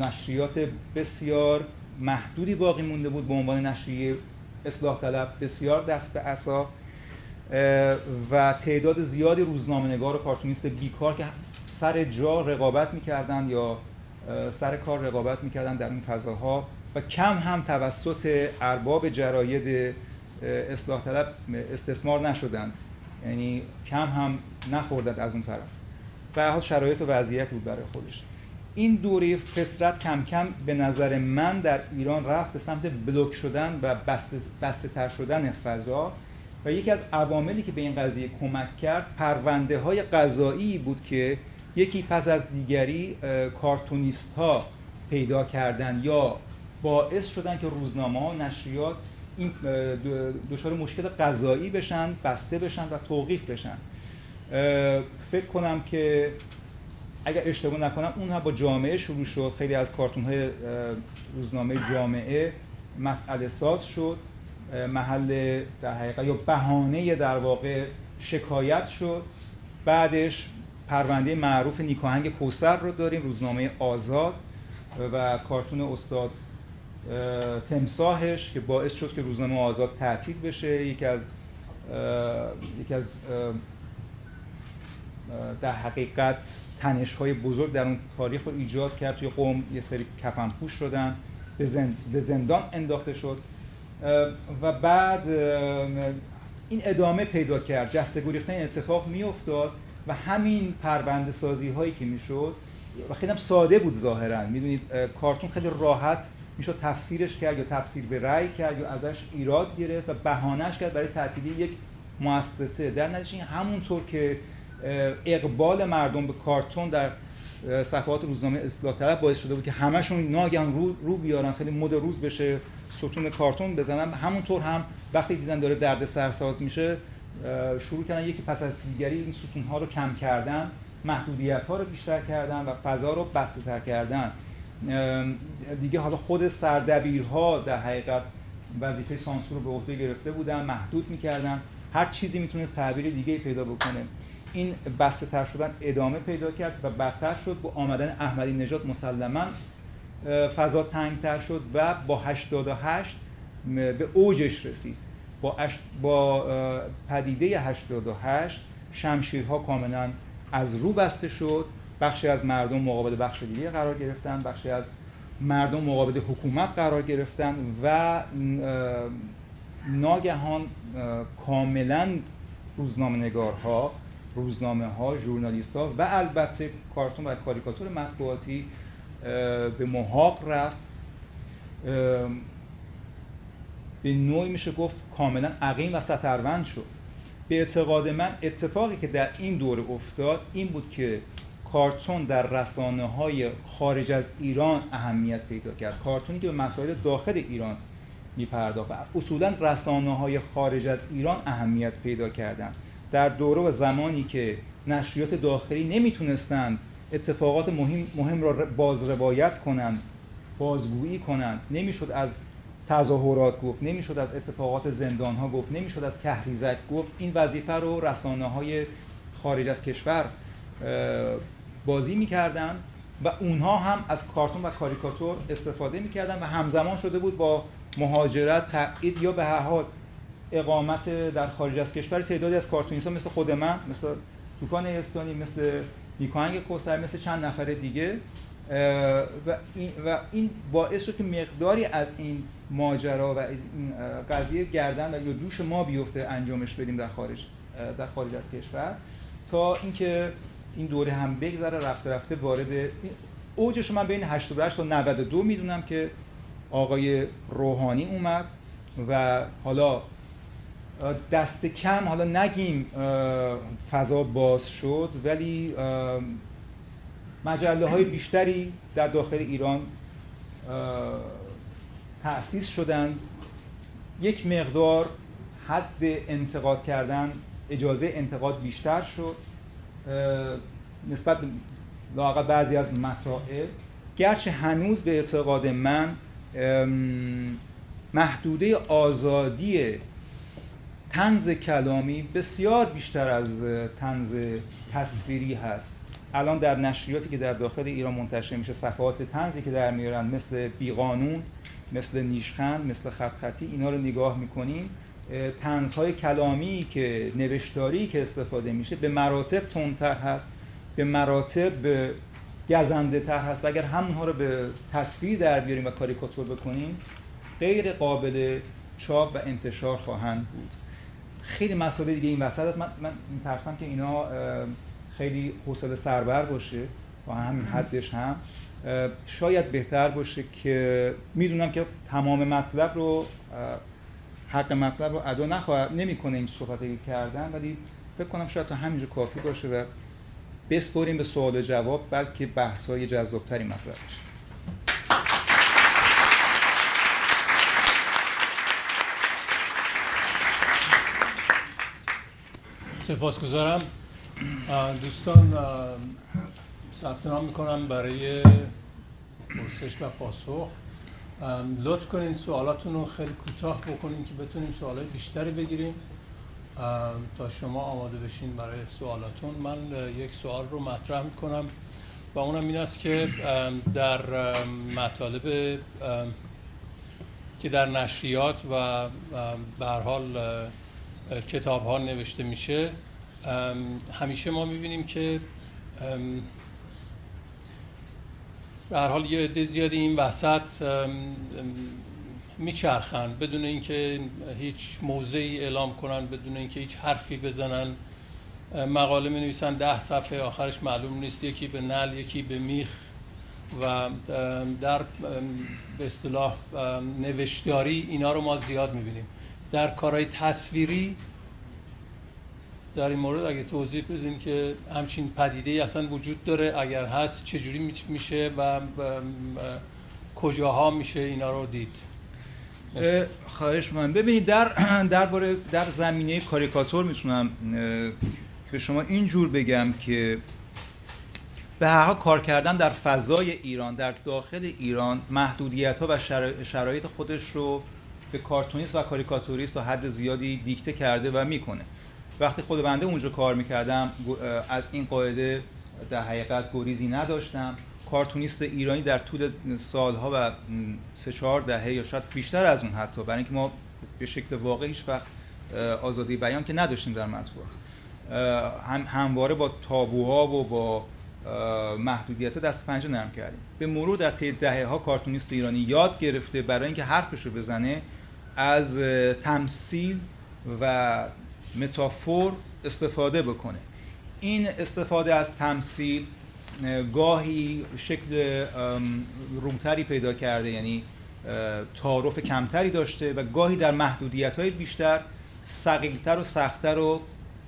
[SPEAKER 2] نشریات بسیار محدودی باقی مونده بود به عنوان نشریه اصلاح طلب بسیار دست به عصا. و تعداد زیادی روزنامه نگار و کارتونیست بیکار که سر جا رقابت می‌کردن یا سر کار رقابت می‌کردن در این فضاها و کم هم توسط ارباب جراید اصلاح طلب استثمار نشدند. یعنی کم هم نخوردد از اون طرف. به حال شرایط و وضعیت بود برای خودش. این دوره فطرت کم کم به نظر من در ایران رفت به سمت بلوک شدن و بسته, بسته تر شدن فضا. و یکی از عواملی که به این قضیه کمک کرد پرونده های قضایی بود که یکی پس از دیگری کارتونیست ها پیدا کردن یا باعث شدن که روزنامه ها نشریات این دچار مشکل قضایی بشن بسته بشن و توقیف بشن. فکر کنم که اگر اشتباه نکنم اون هم با جامعه شروع شد. خیلی از کارتون های روزنامه جامعه مسئله ساز شد. محل در حقیقت یا بهانه در واقع شکایت شد. بعدش پرونده معروف نیکاهنگ کوسر رو داریم روزنامه آزاد و کارتون استاد تمساهش که باعث شد که روزنامه آزاد تعطیل بشه. یکی از یکی از در حقیقت تنش های بزرگ در اون تاریخ رو ایجاد کرد. توی قوم یه سری کفن پوش شدن به زندان انداخته شد. و بعد این ادامه پیدا کرد. جسته این اتفاق میافتاد و همین پرونده سازی هایی که می‌شد و خیلی هم ساده بود ظاهرا. می‌دونید کارتون خیلی راحت می‌شد تفسیرش کرد یا تفسیر به رأی کرد یا ازش ایراد گرفت و بهانهش کرد برای تعطیلی یک مؤسسه. در نتیجه همونطور که اقبال مردم به کارتون در صفحات روزنامه اصلاح طلب باعث شده بود که همشون ناگهان رو, رو بیارن خیلی مد روز بشه ستون کارتون بزنن. همونطور هم وقتی دیدن داره درد سرساز میشه شروع کردن یکی پس از دیگری این ستون ها رو کم کردن محدودیت ها رو بیشتر کردن و فضا رو بسته تر کردن. دیگه حالا خود سردبیرها در حقیقت وظیفه سانسور رو به عهده گرفته بودن محدود می‌کردن. هر چیزی می‌تونست تعبیر دیگه پیدا بکنه. این بسته تر شدن ادامه پیدا کرد و بدتر شد با آمدن احمدی نژاد مسلما فضا تنگتر شد و با 88 به اوجش رسید. با, با پدیده 88 شمشیرها کاملا از رو بسته شد. بخشی از مردم مقابل بخش دیگه قرار گرفتن بخشی از مردم مقابل حکومت قرار گرفتن و ناگهان کاملا روزنامه نگارها روزنامه ها ژورنالیست ها و البته کارتون و کاریکاتور مطبوعاتی به محاق رفت. به نوعی میشه گفت کاملا عقیم و سطروند شد. به اعتقاد من اتفاقی که در این دوره افتاد این بود که کارتون در رسانه های خارج از ایران اهمیت پیدا کرد. کارتونی که به مسائل داخل ایران میپرداخت اصولا رسانه های خارج از ایران اهمیت پیدا کردند. در دوره و زمانی که نشریات داخلی نمی‌تونستند اتفاقات مهم, مهم را باز روایت کنند بازگویی کنند نمی‌شد از تظاهرات گفت نمی‌شد از اتفاقات زندان ها گفت نمی‌شد از کهریزک گفت. این وظیفه رو رسانه های خارج از کشور بازی می‌کردن و اونها هم از کارتون و کاریکاتور استفاده می‌کردن و همزمان شده بود با مهاجرت تبعید یا به هر حال اقامت در خارج از کشور. تعدادی از کارتونیست مثل خود من مثل توکان استانی مثل نیکانگ کوسر مثل چند نفر دیگه و این, و این باعث شد که مقداری از این ماجرا و این قضیه گردن و یا دوش ما بیفته انجامش بدیم در خارج در خارج از کشور. تا اینکه این دوره هم بگذره رفته رفته وارد اوجش من بین 88 تا 92 می‌دونم که آقای روحانی اومد و حالا دست کم حالا نگیم فضا باز شد ولی مجله های بیشتری در داخل ایران تأسیس شدند یک مقدار حد انتقاد کردن اجازه انتقاد بیشتر شد. نسبت لاقل بعضی از مسائل. گرچه هنوز به اعتقاد من محدوده آزادی تنز کلامی بسیار بیشتر از تنز تصویری هست. الان در نشریاتی که در داخل ایران منتشر میشه صفحات تنزی که در میارن مثل بیقانون مثل نیشخند مثل خط خطی اینا رو نگاه می‌کنیم. تنزهای کلامی که نوشتاری که استفاده میشه به مراتب تندتر هست به مراتب گزنده تر هست و اگر همونها رو به تصویر در بیاریم و کاریکاتور بکنیم غیر قابل چاپ و انتشار خواهند بود. خیلی مسئله دیگه این وسط من, من میترسم که اینا خیلی حوصله سربر باشه و همین حدش هم. شاید بهتر باشه که می‌دونم که تمام مطلب رو حق مطلب رو ادا نخواهد نمی‌کنه این صحبت کردن ولی فکر کنم شاید تا همینجا کافی باشه و بسپریم به سوال و جواب بلکه بحث های جذابتری مطرح بشه.
[SPEAKER 1] سپاسگزارم. دوستان ثبت نام می‌کنم برای پرسش و پاسخ. لطف کنین سوالاتون رو خیلی کوتاه بکنین که بتونیم سوالات بیشتری بگیریم. تا شما آماده بشین برای سوالاتون. من یک سوال رو مطرح می‌کنم. و اونم این است که در مطالب که در نشریات و به حال کتاب ها نوشته میشه همیشه ما می‌بینیم که به هر حال یه عده زیادی این وسط میچرخن. بدون اینکه هیچ موضعی اعلام کنن بدون اینکه هیچ حرفی بزنن. مقاله می نویسن ده صفحه آخرش معلوم نیست. یکی به نل یکی به میخ. و در به اصطلاح نوشتاری اینا رو ما زیاد می‌بینیم. در کارهای تصویری در این مورد اگه توضیح بدین که همچین پدیده اصلا وجود داره اگر هست چجوری میشه و کجاها میشه اینا رو دید؟
[SPEAKER 2] خواهش من ببینید در [clears throat] در در زمینه کاریکاتور می‌تونم به شما اینجور بگم که به هر کار کردن در فضای ایران در داخل ایران محدودیت ها و شرایط خودش رو به کارتونیست و کاریکاتوریست تا حد زیادی دیکته کرده و می‌کنه. وقتی خود بنده اونجا کار می‌کردم از این قاعده در حقیقت گریزی نداشتم. کارتونیست ایرانی در طول سالها و سه چهار دهه یا شاید بیشتر از اون حتی برای اینکه ما به شکل واقعی هیچ وقت آزادی بیان که نداشتیم در مطبوعات. هم همواره با تابوها و با محدودیت دست پنجه نرم کردیم. به مرور در طی دهه ها کارتونیست ایرانی یاد گرفته برای اینکه حرفش رو بزنه از تمثیل و متافور استفاده بکنه. این استفاده از تمثیل گاهی شکل رومتری پیدا کرده یعنی تعارف کمتری داشته و گاهی در محدودیت های بیشتر سقیلتر و سختتر و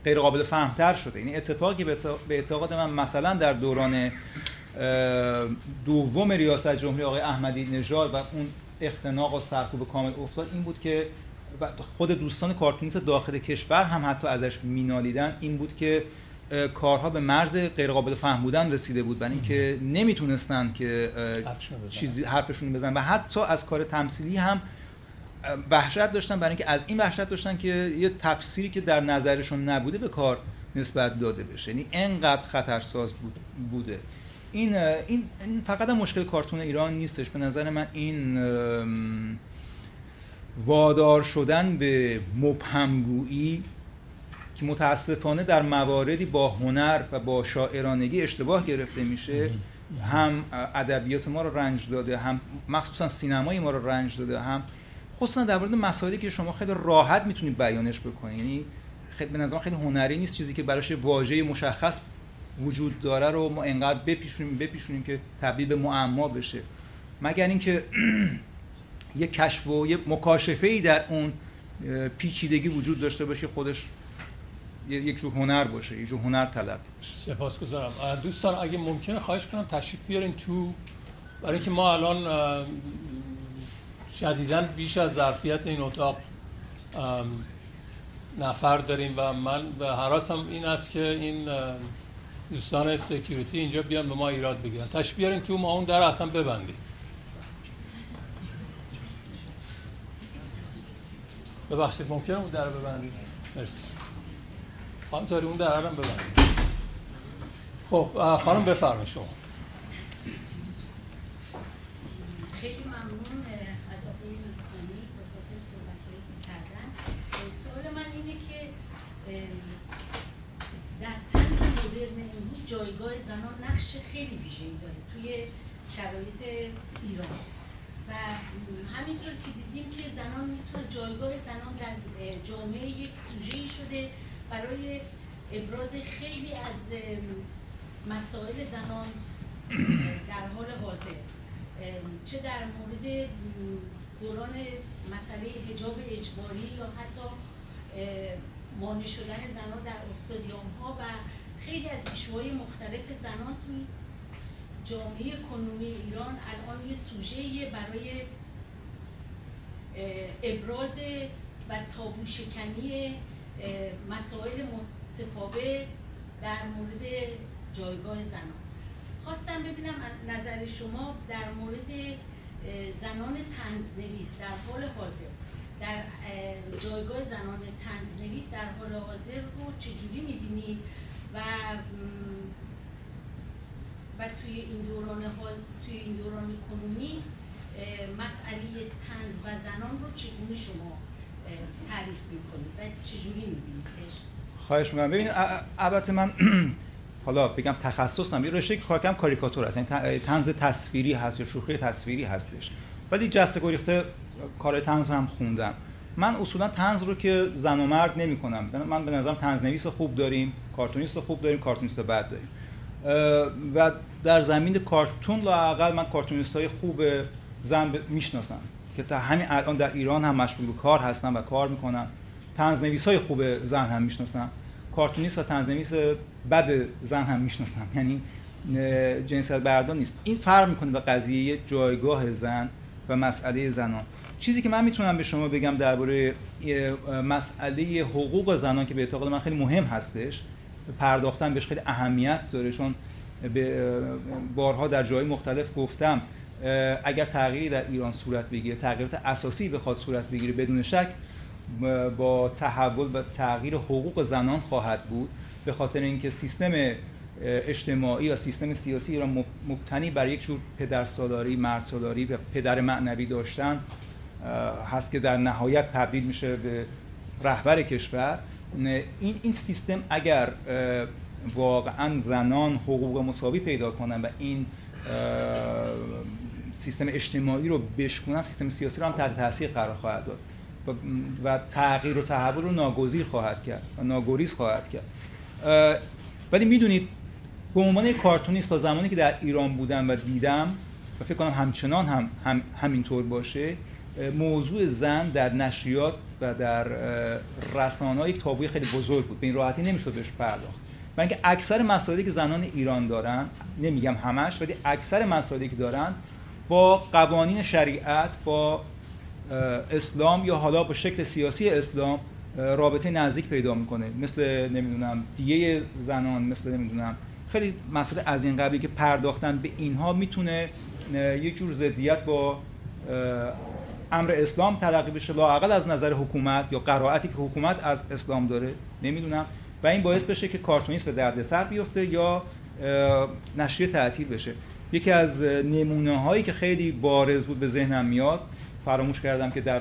[SPEAKER 2] غیر قابل فهمتر شده. این اتفاقی به اعتقاد من مثلا در دوران دوم ریاست جمهوری آقای احمدی نژاد و اون اختناق و سرکوب کامل افتاد این بود که خود دوستان کارتونیست داخل کشور هم حتی ازش مینالیدن این بود که کارها به مرز غیر قابل فهم بودن رسیده بود برای اینکه نمی‌تونستن که چیزی حرفشون بزنن. و حتی از کار تمثیلی هم وحشت داشتن برای اینکه از این وحشت داشتن که یه تفسیری که در نظرشون نبوده به کار نسبت داده بشه. یعنی انقدر خطرساز بود بوده. این این فقط مشکل کارتون ایران نیستش. به نظر من این وادار شدن به مبهمگویی که متاسفانه در مواردی با هنر و با شاعرانگی اشتباه گرفته میشه هم ادبیات ما رو رنج داده هم مخصوصا سینمای ما رو رنج داده هم خصوصا در مورد مسائلی که شما خیلی راحت می‌تونید بیانش بکنید یعنی خیلی به نظر خیلی هنری نیست چیزی که براش واژه مشخص وجود داره رو ما انقدر بپیشونیم بپیشونیم که تبدیل به معما بشه. مگر اینکه [clears throat] یه کشف و یه مکاشفه ای در اون پیچیدگی وجود داشته باشه خودش یک جور هنر باشه یک جور هنر طلب باشه.
[SPEAKER 1] سپاسگزارم. دوستان اگه ممکنه خواهش کنم تشریف بیارین تو برای اینکه ما الان شدیدا بیش از ظرفیت این اتاق نفر داریم و من به حراسم این است که این دوستان سکیوریتی اینجا بیان به ما ایراد بگیرن. تشریف بیارین تو ما اون در اصلا ببندیم. ببخشید ممکنه اون در ببندید؟ مرسی. خانم تاری اون در هم ببندید. خب خانم بفرمایید شما.
[SPEAKER 3] خیلی ممنون از آقای نستانی به خاطر صحبتهایی که کردن. سوال من اینه که در طنز مدرن امروز جایگاه زنان نقش خیلی ویژه‌ای داره توی شرایط ایران. و همینطور که دیدیم که زنان می‌تونه جایگاه زنان در جامعه یک سوژه‌ای شده برای ابراز خیلی از مسائل زنان در حال حاضر. چه در مورد دوران مسئله حجاب اجباری یا حتی مانع شدن زنان در استادیوم ها و خیلی از ایشوهای مختلف زنان جامعه کنونی ایران الان یه سوژه برای ابراز و تابو شکنی مسائل متفاوت در مورد جایگاه زنان. خواستم ببینم نظر شما در مورد زنان تنزنویس در حال حاضر. در جایگاه زنان تنزنویس در حال حاضر رو چجوری می‌بینید؟ و و توی این دوران حال توی این دوران کنونی مسئله تنز و زنان رو چگونه شما تعریف می‌کنید و چجوری میبینیدش
[SPEAKER 2] خواهش می‌کنم. ببینید البته من [clears throat] حالا بگم تخصصم یه رشته کارکم کاریکاتور هست. یعنی تنز تصویری هست یا شوخی تصویری هستش. ولی جسته گریخته کار تنز هم خوندم. من اصولا تنز رو که زن و مرد نمی کنم من به نظرم تنز نویس خوب داریم کارتونیست خوب داریم کارتونیست بد داریم. و در زمین کارتون لاقل من کارتونیست های خوب زن می‌شناسم که تا همین الان در ایران هم مشغول کار هستن و کار می‌کنن. تنز نویس های خوب زن هم می‌شناسم. کارتونیست و تنز نویس بد زن هم می‌شناسم. [laughs] یعنی جنسیت بردان نیست. این فرق می‌کنه به قضیه جایگاه زن و مسئله زنان. چیزی که من می‌تونم به شما بگم درباره مسئله حقوق زنان که به اعتقاد من خیلی مهم هستش پرداختن بهش خیلی اهمیت داره چون به بارها در جای مختلف گفتم اگر تغییری در ایران صورت بگیره تغییرات اساسی بخواد صورت بگیره بدون شک با تحول و تغییر حقوق زنان خواهد بود. به خاطر اینکه سیستم اجتماعی و سیستم سیاسی ایران مبتنی بر یک جور پدرسالاری مردسالاری و پدر معنوی داشتن هست که در نهایت تبدیل میشه به رهبر کشور. این این سیستم اگر واقعا زنان حقوق مساوی پیدا کنن و این سیستم اجتماعی رو بشکنن سیستم سیاسی رو هم تحت تاثیر قرار خواهد داد. و تغییر و تحول رو ناگزیر خواهد کرد و ناگریز خواهد کرد. ولی می‌دونید به عنوان یک کارتونیست تا زمانی که در ایران بودم و دیدم و فکر کنم همچنان هم, هم همینطور باشه موضوع زن در نشریات و در رسانه یک تابوی خیلی بزرگ بود. به این راحتی نمی‌شد بهش پرداخت. و اینکه اکثر مسائلی که زنان ایران دارن نمیگم همش ولی اکثر مسائلی که دارن با قوانین شریعت با اسلام یا حالا با شکل سیاسی اسلام رابطه نزدیک پیدا می‌کنه. مثل نمی‌دونم دیه زنان مثل نمی‌دونم خیلی مسئله از این قبلی که پرداختن به اینها می‌تونه یک جور ضدیت با امر اسلام تلقی بشه لاقل از نظر حکومت یا قرائتی که حکومت از اسلام داره نمی‌دونم. و این باعث بشه که کارتونیست به دردسر بیفته یا نشریه تعطیل بشه. یکی از نمونه هایی که خیلی بارز بود به ذهنم میاد فراموش کردم که در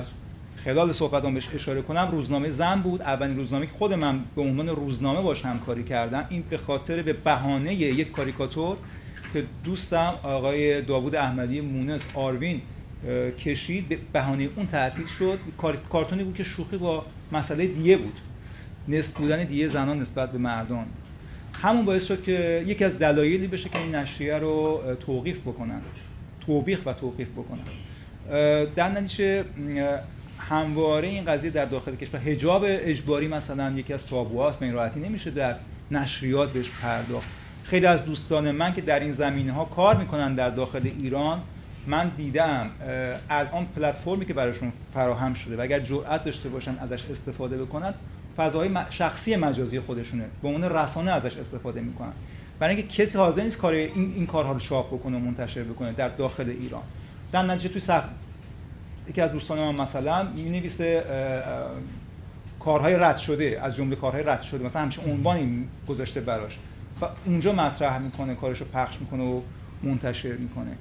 [SPEAKER 2] خلال صحبتام بهش اشاره کنم روزنامه زن بود. اولین روزنامه که خود من به عنوان روزنامه باش همکاری کردم این به خاطر به بهانه یک کاریکاتور که دوستم آقای داوود احمدی مونس آروین کشید به بهانه اون تعطیل شد. کارتونی بود که شوخی با مسئله دیه بود. نسب بودن دیه زنان نسبت به مردان. همون باعث شد که یکی از دلایلی بشه که این نشریه رو توقیف بکنن. توبیخ و توقیف بکنن. در نتیجه همواره این قضیه در داخل کشور حجاب اجباری مثلا یکی از تابوهاست به راحتی نمیشه در نشریات بهش پرداخت. خیلی از دوستان من که در این زمینه ها کار می‌کنن در داخل ایران من دیدم الان پلتفرمی که براشون فراهم شده و اگر جرأت داشته باشن ازش استفاده بکنن فضاهای شخصی مجازی خودشونه. به عنوان رسانه ازش استفاده می‌کنن. برای اینکه کسی حاضر نیست کار این, این کارها رو چاپ بکنه و منتشر بکنه در داخل ایران. در نتیجه توی صف... یکی از دوستان من مثلا می نویسه کارهای رد شده از جمله کارهای رد شده. مثلا همچین عنوانی گذاشته براش. و اونجا مطرح می‌کنه کارش رو پخش می‌کنه و منتشر می‌کنه.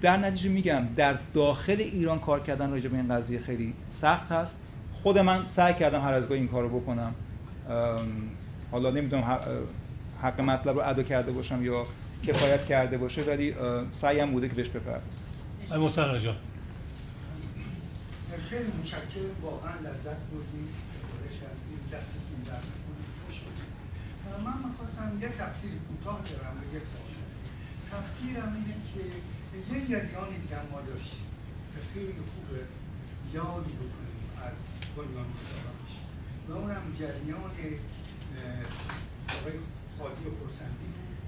[SPEAKER 2] در نتیجه میگم در داخل ایران کار کردن راجع به این قضیه خیلی سخت هست. خود من سعی کردم هر از گاهی این کارو بکنم. حالا نمی‌دونم حق مطلب رو ادا کرده باشم یا کفایت کرده باشه ولی سعیم بوده که بهش بپردازم.
[SPEAKER 1] ای مصطفی جان.
[SPEAKER 4] خیلی متشکرم. واقعا لذت بردیم استفاده کردیم دستتون در خوش من می‌خواستم یه تفسیر کوتاه دارم و یه تفسیرم اینه که یه جریانی دیگه ما داشتیم که خیلی خوبه یادی بکنیم از بنیان گذارانش و اونم جریان آقای خادی خورسندی بود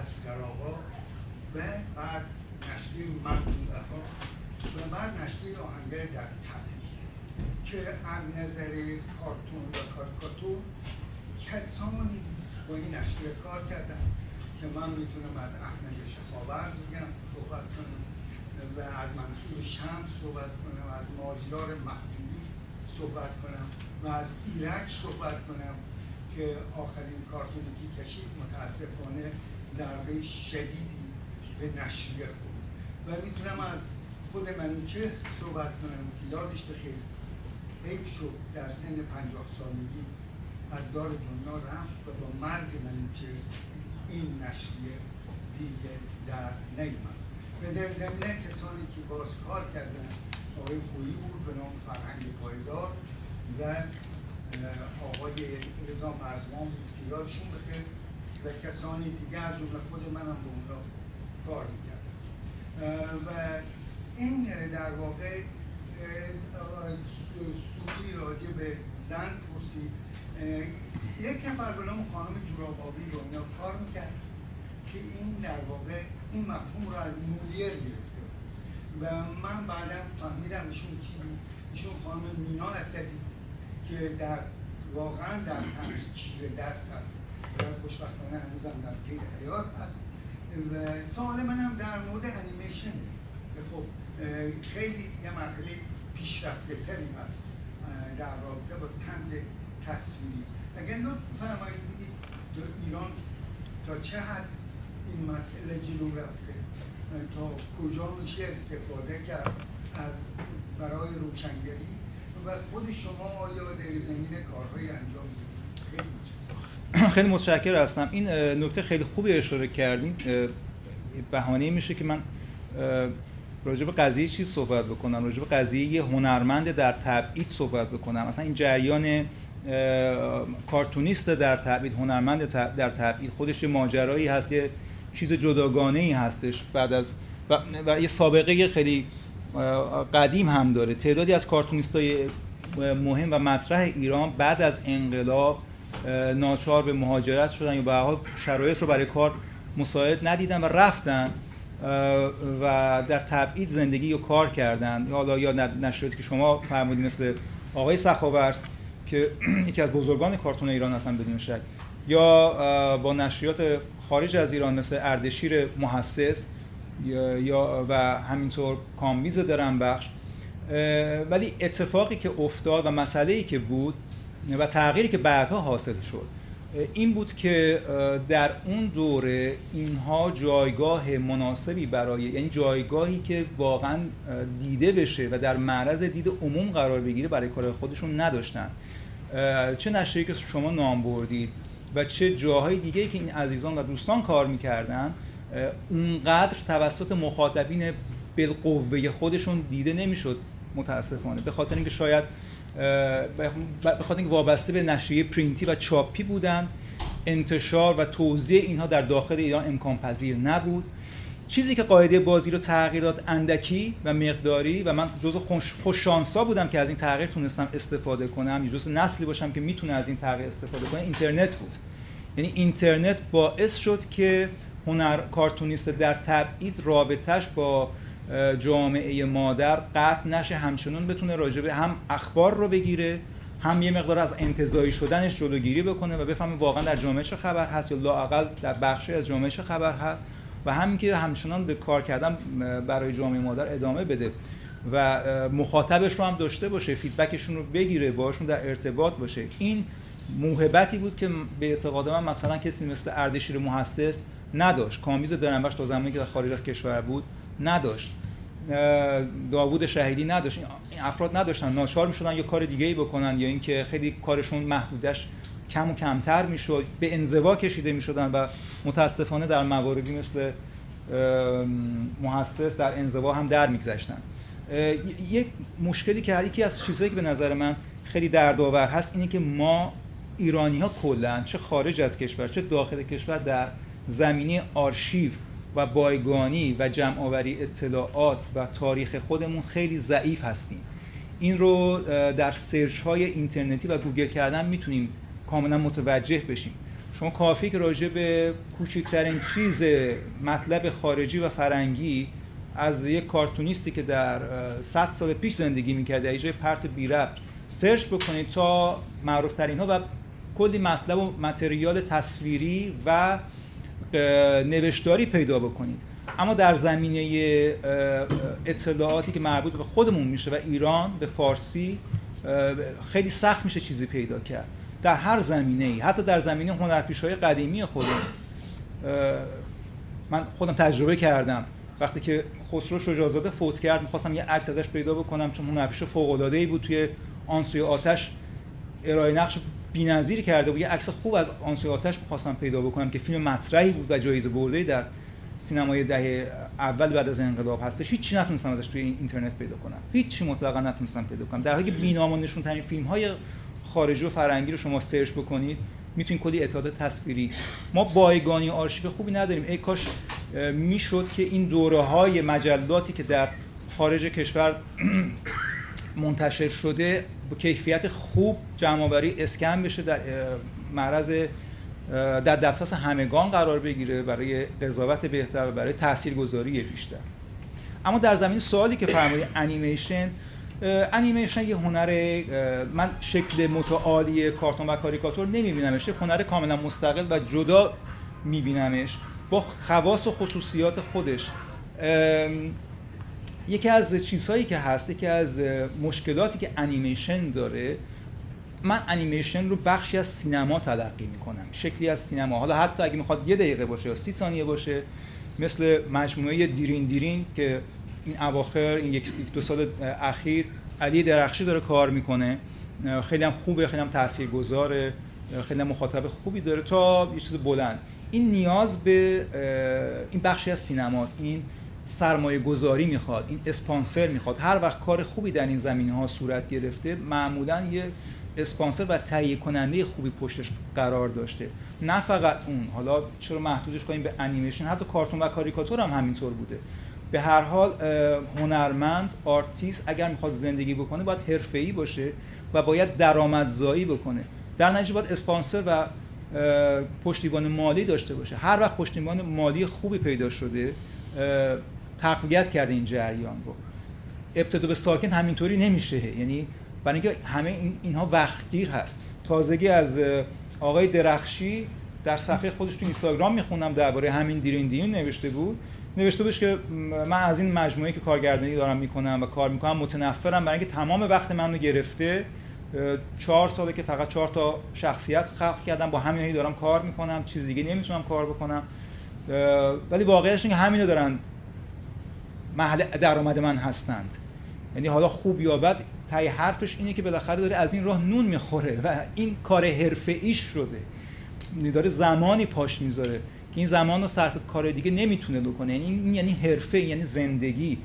[SPEAKER 4] اسکراها و بعد نشریه مقبوله ها و بعد نشریه آهنگر در تبلیغ که از نظر کارتون و کارکاتور کسانی با این نشریه کار کردن. که من می‌تونم از احمد شفاورز بگم صحبت کنم و از منصور شمس صحبت کنم از مازیار محجوبی صحبت کنم و از ایرج صحبت کنم که آخرین کارتونی که کشید متاسفانه ضربه شدیدی به نشریه خورد. و می‌تونم از خود منوچه صحبت کنم که یادش بخیر حیف شد در سن پنجاه سالگی از دار دنیا رفت و با مرگ منوچه این نشریه دیگه در نیمد و در زمینه کسانی که باز کار کردن آقای خویی بود به نام فرهنگ پایدار و آقای رضا مرزمان بود که یادشون بخیر و کسانی دیگه از اون خود منم به اونها کار می‌کردم. و این در واقع سوری راجع به زن پرسید. یک نفر به نام خانم جورابابی رو اینا کار می‌کرد که این در واقع این مفهوم رو از مولیر گرفته. و من بعدا فهمیدم ایشون چی ایشون خانم مینا اسدی که در واقعا در تنس چیره دست هست. و خوشبختانه هنوزم در طی حیات هست. و سوال منم در مورد انیمیشن. که خب خیلی یه مرحله پیشرفته تری هست در رابطه با تنز تصویری. اگر لطف فرمایید بگید ایران تا چه حد این مسئله جلو رفته؟ تا کجا میشه استفاده کرد از برای روشنگری؟ و خود شما آیا در زمین کارهای انجام خیلی
[SPEAKER 2] خیلی متشکر هستم. این نکته خیلی خوبی اشاره کردین. بهانه میشه که من راجع قضیه چی صحبت بکنم؟ راجع قضیه یه هنرمند در تبعید صحبت بکنم. مثلا این جریان کارتونیست در تبعید هنرمند در تبعید خودش ماجرایی هست یه چیز جداگانه ای هستش بعد از و, و یه سابقه خیلی قدیم هم داره. تعدادی از کارتونیست های مهم و مطرح ایران بعد از انقلاب ناچار به مهاجرت شدن یا به حال شرایط رو برای کار مساعد ندیدن و رفتن و در تبعید زندگی یا کار کردن. حالا یا نشریاتی که شما فرمودید مثل آقای سخاورس که [clears throat] یکی از بزرگان کارتون ایران هستن بدون شک. یا با نشریات خارج از ایران مثل اردشیر محسس یا و همینطور کامبیز درنبخش. ولی اتفاقی که افتاد و مسئله ای که بود و تغییری که بعدها حاصل شد این بود که در اون دوره اینها جایگاه مناسبی برای یعنی جایگاهی که واقعا دیده بشه و در معرض دید عموم قرار بگیره برای کار خودشون نداشتن. چه نشریه که شما نام بردید و چه جاهای دیگه که این عزیزان و دوستان کار می‌کردن اونقدر توسط مخاطبین بالقوه خودشون دیده نمی‌شد متاسفانه. به خاطر اینکه شاید به خاطر اینکه وابسته به نشریه پرینتی و چاپی بودن انتشار و توزیع اینها در داخل ایران امکان پذیر نبود. چیزی که قاعده بازی رو تغییر داد اندکی و مقداری و من جزو خوش شانسا بودم که از این تغییر تونستم استفاده کنم جزو نسلی باشم که می‌تونه از این تغییر استفاده کنه اینترنت بود. یعنی اینترنت باعث شد که هنر کارتونیست در تبعید رابطش با جامعه مادر قطع نشه همچنان بتونه راجبه هم اخبار رو بگیره هم یه مقدار از انتظایی شدنش جلوگیری بکنه و بفهمه واقعا در جامعه چه خبر هست یا لاقل در بخشی از جامعه چه خبر هست. و همین که همچنان به کار کردن برای جامعه مادر ادامه بده و مخاطبش رو هم داشته باشه فیدبکشون رو بگیره باشون در ارتباط باشه. این موهبتی بود که به اعتقاد من مثلا کسی مثل اردشیر محسس نداشت. کامیز درنبش تا زمانی که در خارج از کشور بود نداشت. داوود شهیدی نداشت. این افراد نداشتن. ناچار می‌شدن یا کار دیگه ای بکنن یا اینکه خیلی کارشون محدودش کم و کمتر می‌شد به انزوا کشیده می‌شدن و متاسفانه در مواردی مثل محسس در انزوا هم در میگذشتن. یک مشکلی که یکی از چیزهایی که به نظر من خیلی دردآور هست اینه که ما ایرانی ها کلا چه خارج از کشور چه داخل کشور در زمینه آرشیو و بایگانی و جمع اطلاعات و تاریخ خودمون خیلی ضعیف هستیم. این رو در search های اینترنتی و گوگل کردن می‌تونیم کاملا متوجه بشیم. شما کافی که راجع به کوچکترین چیز مطلب خارجی و فرنگی از یک کارتونیستی که در 100 سال پیش زندگی می‌کرده در جای پرت بی search بکنید تا معروف ها و کلی مطلب و material تصویری و نوشتاری پیدا بکنید. اما در زمینه اطلاعاتی که مربوط به خودمون میشه و ایران به فارسی خیلی سخت میشه چیزی پیدا کرد. در هر زمینه ای حتی در زمینه هنرپیشه های قدیمی خودم. من خودم تجربه کردم. وقتی که خسرو شجاعزاده فوت کرد می‌خواستم یه عکس ازش پیدا بکنم چون هنرپیشه فوق العاده ای بود توی آنسوی آتش. ارائه نقش بی‌نظیر کرده بود. یه عکس خوب از آنسوی آتش می‌خواستم پیدا بکنم که فیلم مطرحی بود و جایزه برده در سینمای دهه اول بعد از انقلاب هستش. هیچ چی نتونستم ازش توی اینترنت پیدا کنم. هیچ چی مطلقا نتونستم پیدا کنم. در حالی که بینام نشون ترین فیلم های خارجی و فرنگی رو شما سرچ بکنید می‌تونید کلی اطلاعات تصویری. ما بایگانی آرشیو خوبی نداریم. ای کاش می‌شد که این دوره های مجلاتی که در خارج کشور [clears throat] منتشر شده با کیفیت خوب جمع اسکن بشه در معرض در دسترس همگان قرار بگیره برای قضاوت بهتر و برای تاثیرگذاری بیشتر. اما در زمین سوالی که فرمودید انیمیشن انیمیشن یه هنر من شکل متعالی کارتون و کاریکاتور نمیبینمش. یه هنر کاملا مستقل و جدا میبینمش. با خواص و خصوصیات خودش. یکی از چیزهایی که هست یکی از مشکلاتی که انیمیشن داره من انیمیشن رو بخشی از سینما تلقی می‌کنم. شکلی از سینما. حالا حتی اگه می‌خواد یه دقیقه باشه یا سی ثانیه باشه مثل مجموعه دیرین دیرین که این اواخر این یک دو سال اخیر علی درخشی داره کار می‌کنه. خیلی هم خوبه خیلی هم تاثیرگذاره خیلی مخاطب خوبی داره تا یه چیز بلند. این نیاز به این بخشی از سینماست. این سرمایه گذاری می‌خواد این اسپانسر می‌خواد. هر وقت کار خوبی در این زمینه ها صورت گرفته معمولا یه اسپانسر و تهیه کننده خوبی پشتش قرار داشته. نه فقط اون. حالا چرا محدودش کنیم به انیمیشن؟ حتی کارتون و کاریکاتور هم همینطور بوده. به هر حال هنرمند آرتیست اگر می‌خواد زندگی بکنه باید حرفه‌ای باشه و باید درآمدزایی بکنه. در نتیجه باید اسپانسر و پشتیبان مالی داشته باشه. هر وقت پشتیبان مالی خوبی پیدا شده تقویت کرده این جریان رو. ابتدا به ساکن همینطوری نمیشه. یعنی برای اینکه همه این اینها وقتگیر هست. تازگی از آقای درخشی در صفحه خودش تو اینستاگرام می‌خونم درباره همین دیرین دیرین نوشته بود. نوشته بودش که من از این مجموعه که کارگردانی دارم می‌کنم و کار می‌کنم متنفرم برای اینکه تمام وقت منو گرفته چهار ساله که فقط چهار تا شخصیت خلق کردم با همین دارم کار می‌کنم چیز دیگه نمی‌تونم کار بکنم. ولی واقعیش اینه که همینو دارن محل درآمد من هستند. یعنی حالا خوب یا بد تای حرفش اینه که بالاخره داره از این راه نون می‌خوره و این کار حرفه ایش شده. یعنی داره زمانی پاش می‌ذاره. که این زمان رو صرف کار دیگه نمی‌تونه بکنه. یعنی این یعنی حرفه یعنی زندگی.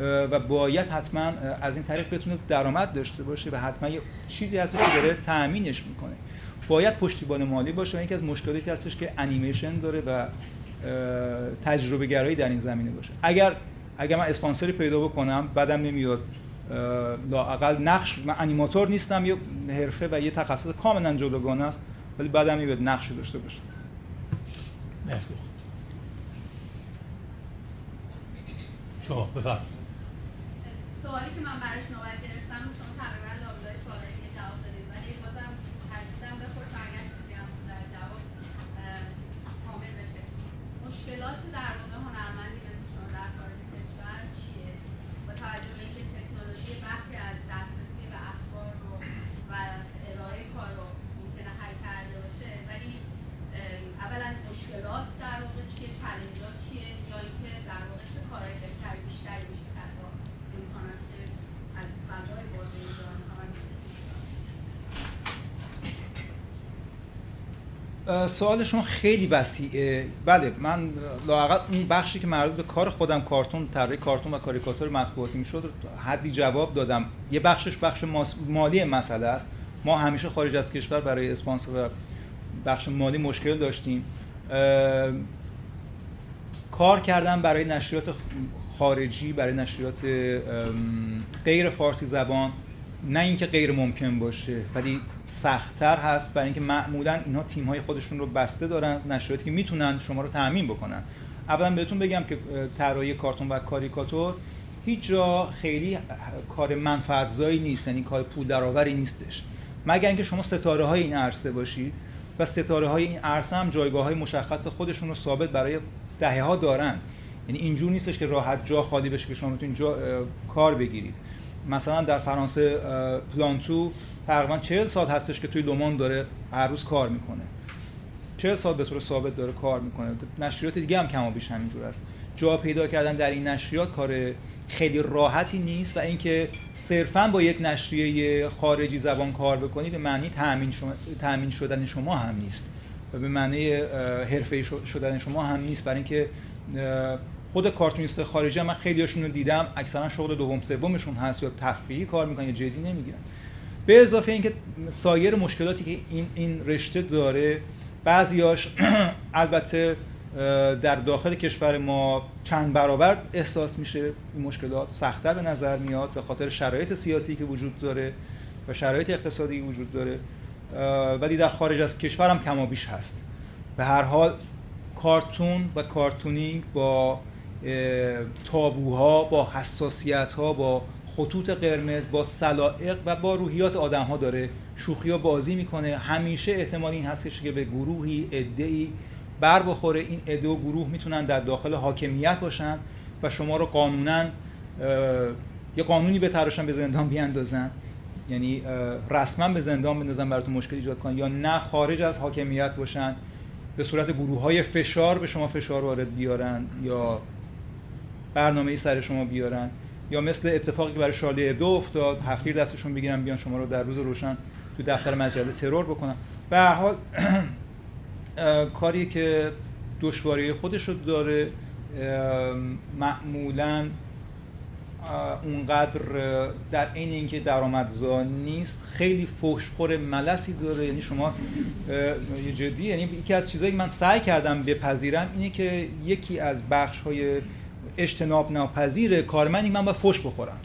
[SPEAKER 2] و باید حتما از این طریق بتونه درآمد داشته باشه و حتما یه چیزی هست که داره تأمینش می‌کنه. باید پشتیبان مالی باشه و یکی از مشکلاتی هستش که انیمیشن داره و تجربه گرایی در این زمینه باشه. اگر اگر من اسپانسری پیدا بکنم بعدم نمیاد. لاقل نقش من انیماتور نیستم یه حرفه و یه تخصص کاملا جلوگانه است ولی بعدم نمیاد نقشی داشته باشه.
[SPEAKER 1] مرسی. شما بفرمایید.
[SPEAKER 5] سوالی که من براش نوبت گرفتم شما تقریبا لابلای سوالی جواب دادید ولی بازم ترجیحاً بپرسم اگر چیزی هم در جواب کامل بشه. مشکلات در واقع هنرمندی مثل شما در خارج کشور چیه با توجه به اینکه تکنولوژی بخشی از دسترسی به اخبار رو و ارائه کار رو ممکنه حل کرده باشه ولی اولا مشکلات در واقع چیه چلنجات چیه یا اینکه در واقع چه کارهای بهتر بیشتری میشه
[SPEAKER 2] سوال شما خیلی وسیعه بله من لاقل اون بخشی که مربوط به کار خودم کارتون طراحی کارتون و کاریکاتور مطبوعاتی می‌شد حدی جواب دادم. یه بخشش بخش مالی مسئله است. ما همیشه خارج از کشور برای اسپانسر و بخش مالی مشکل داشتیم. کار کردن برای نشریات خارجی برای نشریات غیر فارسی زبان نه اینکه غیر ممکن باشه ولی سختتر هست برای اینکه معمولا اینها تیم های خودشون رو بسته دارن نشریاتی که می‌تونن شما رو تامین بکنن. اولا بهتون بگم که طراحی کارتون و کاریکاتور هیچ جا خیلی کار منفعتزایی نیست یعنی کار پول درآوری نیستش. مگر اینکه شما ستاره های این عرصه باشید و ستاره های این عرصه هم جایگاه های مشخص خودشون رو ثابت برای دهه ها دارن. یعنی اینجور نیستش که راحت جا خالی بشه که شما بتونید جا کار بگیرید. مثلا در فرانسه پلانتو تقریبا 40 ساعت هستش که توی لومان داره هر روز کار می‌کنه. 40 ساعت به طور ثابت داره کار می‌کنه. نشریات دیگه هم کم و بیش همینجور است. جا پیدا کردن در این نشریات کار خیلی راحتی نیست و اینکه صرفا با یک نشریه خارجی زبان کار بکنی به معنی تامین شدن شما هم نیست. و به معنی حرفه شدن شما هم نیست. برای اینکه خود کارتونیست خارجی من خیلیاشون رو دیدم. اکثرا شغل دوم سومشون هست یا تفریحی کار می‌کنن یا جدی نمی‌گیرن. به اضافه اینکه سایر مشکلاتی که این این رشته داره بعضیاش [clears throat] البته در داخل کشور ما چند برابر احساس میشه. این مشکلات سختتر به نظر میاد به خاطر شرایط سیاسی که وجود داره و شرایط اقتصادی که وجود داره. ولی در خارج از کشور هم کم بیش هست. به هر حال کارتون و کارتونینگ با تابوها با حساسیت ها با خطوط قرمز با سلائق و با روحیات آدم ها داره شوخی ها بازی می‌کنه. همیشه احتمال این هستش که به گروهی ای بر بخوره. این عده و گروه می‌تونن در داخل حاکمیت باشن و شما رو قانونا یه قانونی به تراشن به زندان بیاندازن. یعنی رسما به زندان بندازن براتون مشکل ایجاد کنن یا نه خارج از حاکمیت باشن. به صورت گروه های فشار به شما فشار وارد بیارن یا برنامه سر شما بیارن یا مثل اتفاقی که برای شارلی ابدو افتاد هفتیر دستشون بگیرن بیان شما رو در روز روشن تو دفتر مجله ترور بکنن. به هر حال [clears throat] کاری که دشواری خودش رو داره معمولا اونقدر در این اینکه درآمدزا نیست خیلی فوشخور ملسی داره. یعنی شما یه جدی یعنی یکی از چیزایی که من سعی کردم بپذیرم اینه که یکی از بخش های اجتناب ناپذیر کارمندی من باید فوش بخورم.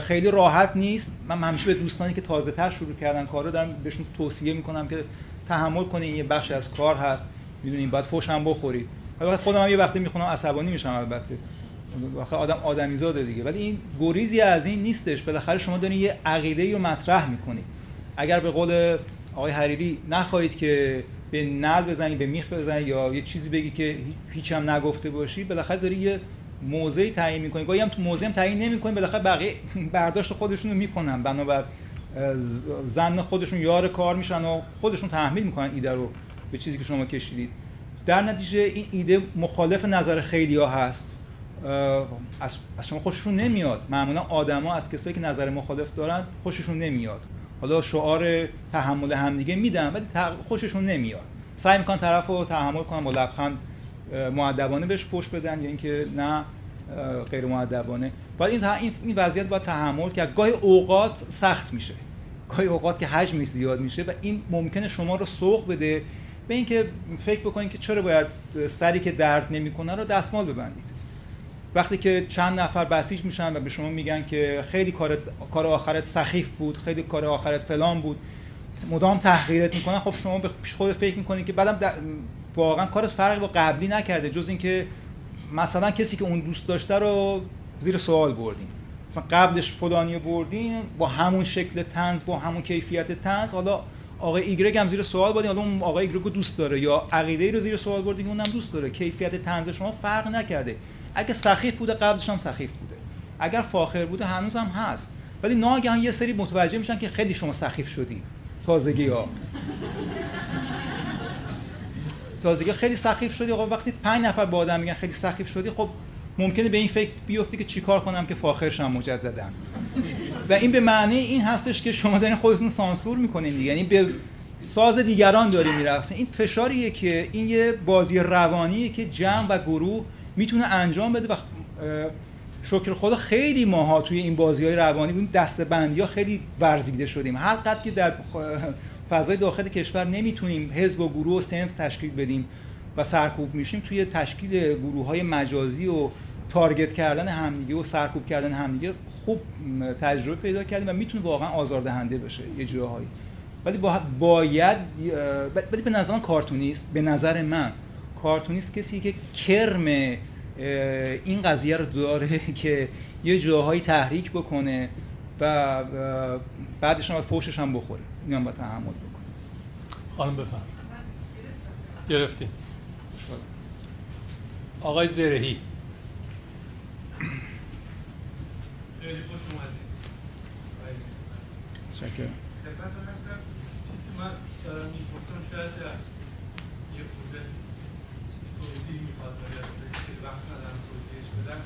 [SPEAKER 2] خیلی راحت نیست. من همیشه به دوستانی که تازه تر شروع کردن کار رو دارم بهشون توصیه می‌کنم که تحمل کنین یه بخش از کار هست. می‌دونین باید فوش هم بخورید. خودم هم یه وقتی می‌خونم عصبانی میشم البته. واقعا آدم آدمیزاده دیگه. ولی این گریزی از این نیستش. بالاخره شما دارین یه عقیده رو مطرح می‌کنید اگر به قول آقای حریری نخواهید که به نل بزنی به میخ بزنی یا یه چیزی بگی که هیچ هم نگفته باشی بالاخره داری یه موضعی تعیین می‌کنی. گاهی هم تو موضع هم تعیین نمی‌کنی بالاخره بقیه برداشت خودشون رو می‌کنن بنابر زن خودشون یار کار میشن و خودشون تحمیل می‌کنن ایده رو به چیزی که شما کشیدید. در نتیجه این ایده مخالف نظر خیلی ها هست از, شما خوششون نمیاد. معمولا آدما از کسایی که نظر مخالف دارن خوششون نمیاد. حالا شعار تحمل همدیگه میدن ولی خوششون نمیاد. سعی می‌کنن طرف رو تحمل کنن با لبخند معدبانه بهش پشت بدن یا اینکه نه غیر معدبانه باید این این وضعیت با تحمل که گاهی اوقات سخت میشه. گاهی اوقات که حجمش زیاد میشه و این ممکنه شما رو سوق بده. به اینکه فکر بکنید که چرا باید سری که درد نمی‌کنه رو دستمال ببندید. وقتی که چند نفر بسیج میشن و به شما میگن که خیلی کارت کار آخرت سخیف بود خیلی کار آخرت فلان بود مدام تحقیرت می‌کنن خب شما به خود فکر می‌کنید که بعدم واقعا کارت فرقی با قبلی نکرده جز اینکه مثلا کسی که اون دوست داشته رو زیر سوال بردین. مثلا قبلش فلانی بردین با همون شکل تنز با همون کیفیت تنز حالا آقای ایگرگ هم زیر سوال بردین حالا اون آقای ایگرگ رو دوست داره یا عقیده ای رو زیر سوال بردین اونم دوست داره. کیفیت تنز شما فرق نکرده. اگه سخیف بوده قبلش هم سخیف بوده. اگر فاخر بوده هنوز هم هست. ولی ناگهان یه سری متوجه میشن که خیلی شما سخیف شدی تازگی ها تازگی خیلی سخیف شدی. خب وقتی پنج نفر با آدم میگن خیلی سخیف شدی خب ممکنه به این فکر بیفتی که چیکار کنم که فاخرشم مجددا و این به معنی این هستش که شما دارین خودتون سانسور می‌کنین دیگه. یعنی به ساز دیگران داری میرقصین. این فشاریه که این یه بازی روانیه که جمع و گروه می‌تونه انجام بده و شکر خدا خیلی ماها توی این بازی های روانی این دسته بندی ها خیلی ورزیده شدیم. هر قد که در فضای داخل کشور نمی‌تونیم حزب و گروه و سنف تشکیل بدیم و سرکوب میشیم توی تشکیل گروه های مجازی و تارگت کردن همدیگه و سرکوب کردن همدیگه خوب تجربه پیدا کردیم و می‌تونه واقعا آزاردهنده بشه یه جاهایی. ولی باید ولی به نظر کارتونیست به نظر من کارتونیست کسی که کرم این قضیه رو داره [laughs] که یه جاهایی تحریک بکنه و بعدش هم فوشش هم بخوره. این هم باید تحمل بکنه
[SPEAKER 1] خانم بفهم گرفتیم آقای زرهی.
[SPEAKER 6] خیلی خوش اومدید.
[SPEAKER 2] شکر
[SPEAKER 6] خدمتتون هستم. چیزی که من می‌پرسم شاید یه خورده توضیح می‌خواد ولی وقت ندارم توضیحش بدم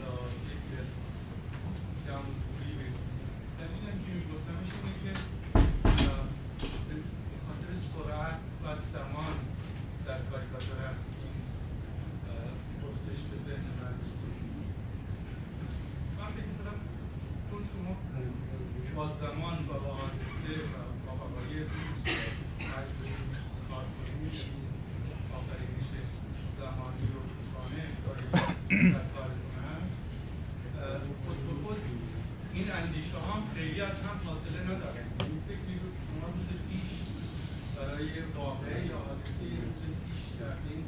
[SPEAKER 6] یا یک جمع طولی بگم دلیلم که میپرسمش اینه که به خاطر سرعت و زمان در کاریکاتور هست که این پرسش به ذهن من رسید من فکر می‌کنم چون شما با زمان و با حادثه و با وقایع روز مجبورید کار کنید آفرینش زمانی و روزانه کاری در کارتون هست خود به خود این اندیشه هم خیلی از هم فاصله نداره این فکری رو که شما روز پیش برای واقعه یا حادثه روز پیش کردین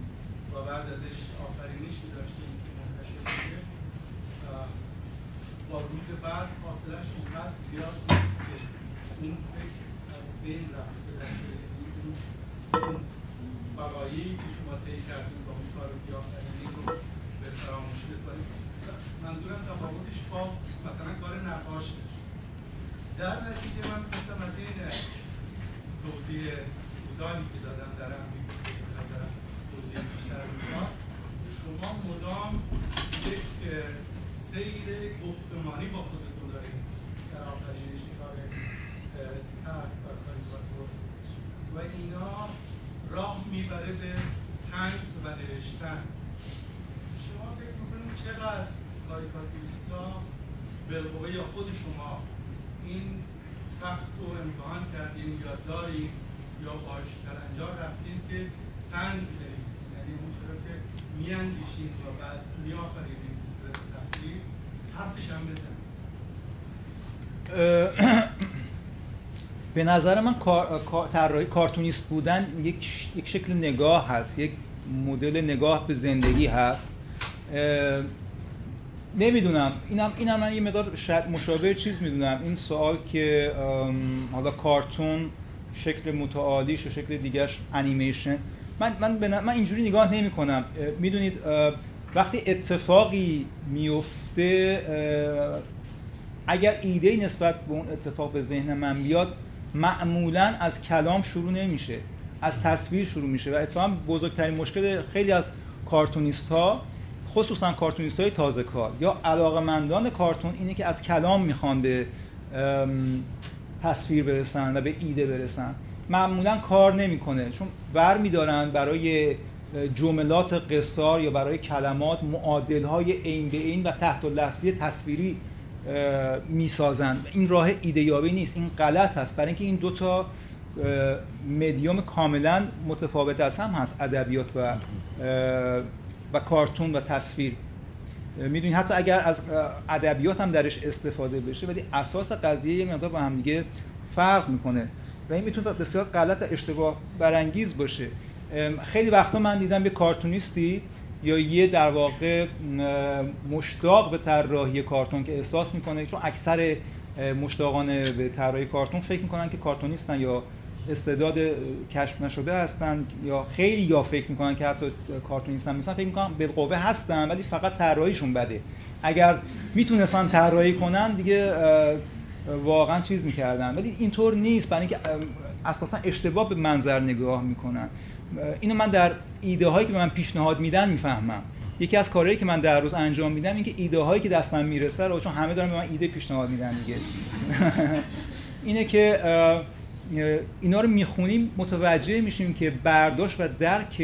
[SPEAKER 6] و بعد ازش آفرینشی داشتیم که منتشر میشه با روز بعد فاصلهش اونقدر زیاد نیست که اون فکر از بین رفته باشه اون وقایعی که شما طی کردید با اون کار بیافرینی رو به فراموشی بسپارید منظورم تفاوتش با مثلا کار نقاش در نتیجه من قسم از این توضیح کوتاهی که دادم در شما مدام یک سیر گفتمانی با خودتون دارید در آفرینش کار تحت و کاریکاتور و اینا راه می‌بره به تنز و نوشتن شما فکر می‌کنید چقدر کاریکاتوریستا بالقوه یا خود شما این تخت رو امتحان کردین یا داریم یا باش در انجام رفتین که سنز بنویسین یعنی اون چرا که میاندیشین و بعد میآفرینین به صورت تصویر حرفش هم بزنید
[SPEAKER 2] به نظر من کار- طراحی کارتونیست بودن یک یک شکل نگاه هست یک مدل نگاه به زندگی هست. نمی‌دونم. اینم اینم من یه مقدار مشابه چیز می‌دونم. این سوال که حالا کارتون شکل متعالیش و شکل دیگرش انیمیشن من من من اینجوری نگاه نمی کنم می‌دونید وقتی اتفاقی میفته اگر ایده نسبت به اون اتفاق به ذهن من بیاد معمولا از کلام شروع نمیشه از تصویر شروع میشه و اتفاقا بزرگترین مشکل خیلی از کارتونیست ها خصوصا کارتونیست های تازه کار یا علاقمندان کارتون اینه که از کلام می‌خوان به تصویر برسن و به ایده برسن. معمولا کار نمی‌کنه چون بر میدارن برای جملات قصار یا برای کلمات معادل های عین به عین و تحت لفظی تصویری اه، می‌سازن این راه ایده یابی نیست. این غلط هست. برای اینکه این دو تا اه، مدیوم کاملا متفاوت از هم هست. ادبیات و و کارتون و تصویر. می‌دونید حتی اگر از ادبیات هم درش استفاده بشه ولی اساس قضیه یه مقدار با هم دیگه فرق می‌کنه. و این می‌تونه بسیار غلط و اشتباه برانگیز باشه. خیلی وقتا من دیدم یه کارتونیستی یا یه در واقع مشتاق به طراحی کارتون که احساس می‌کنه چون اکثر مشتاقان به طراحی کارتون فکر می‌کنن که کارتونیستن یا استعداد کشف نشده هستن یا خیلی یا فکر می‌کنن که حتی کارتونیستن مثلا فکر می‌کنن بالقوه هستن ولی فقط طراحیشون بده. اگر می‌تونستن طراحی کنن دیگه واقعا چیز می‌کردن. ولی اینطور نیست برای اینکه اساسا اشتباه به منظر نگاه می‌کنن. اینو من در ایده هایی که من پیشنهاد میدن می‌فهمم. یکی از کارهایی که من در روز انجام میدم این که ایده هایی که دستم می‌رسه رو چون همه دارن به من ایده پیشنهاد میدن دیگه. [laughs] اینه که اینا رو می‌خونیم متوجه میشیم که برداشت و درک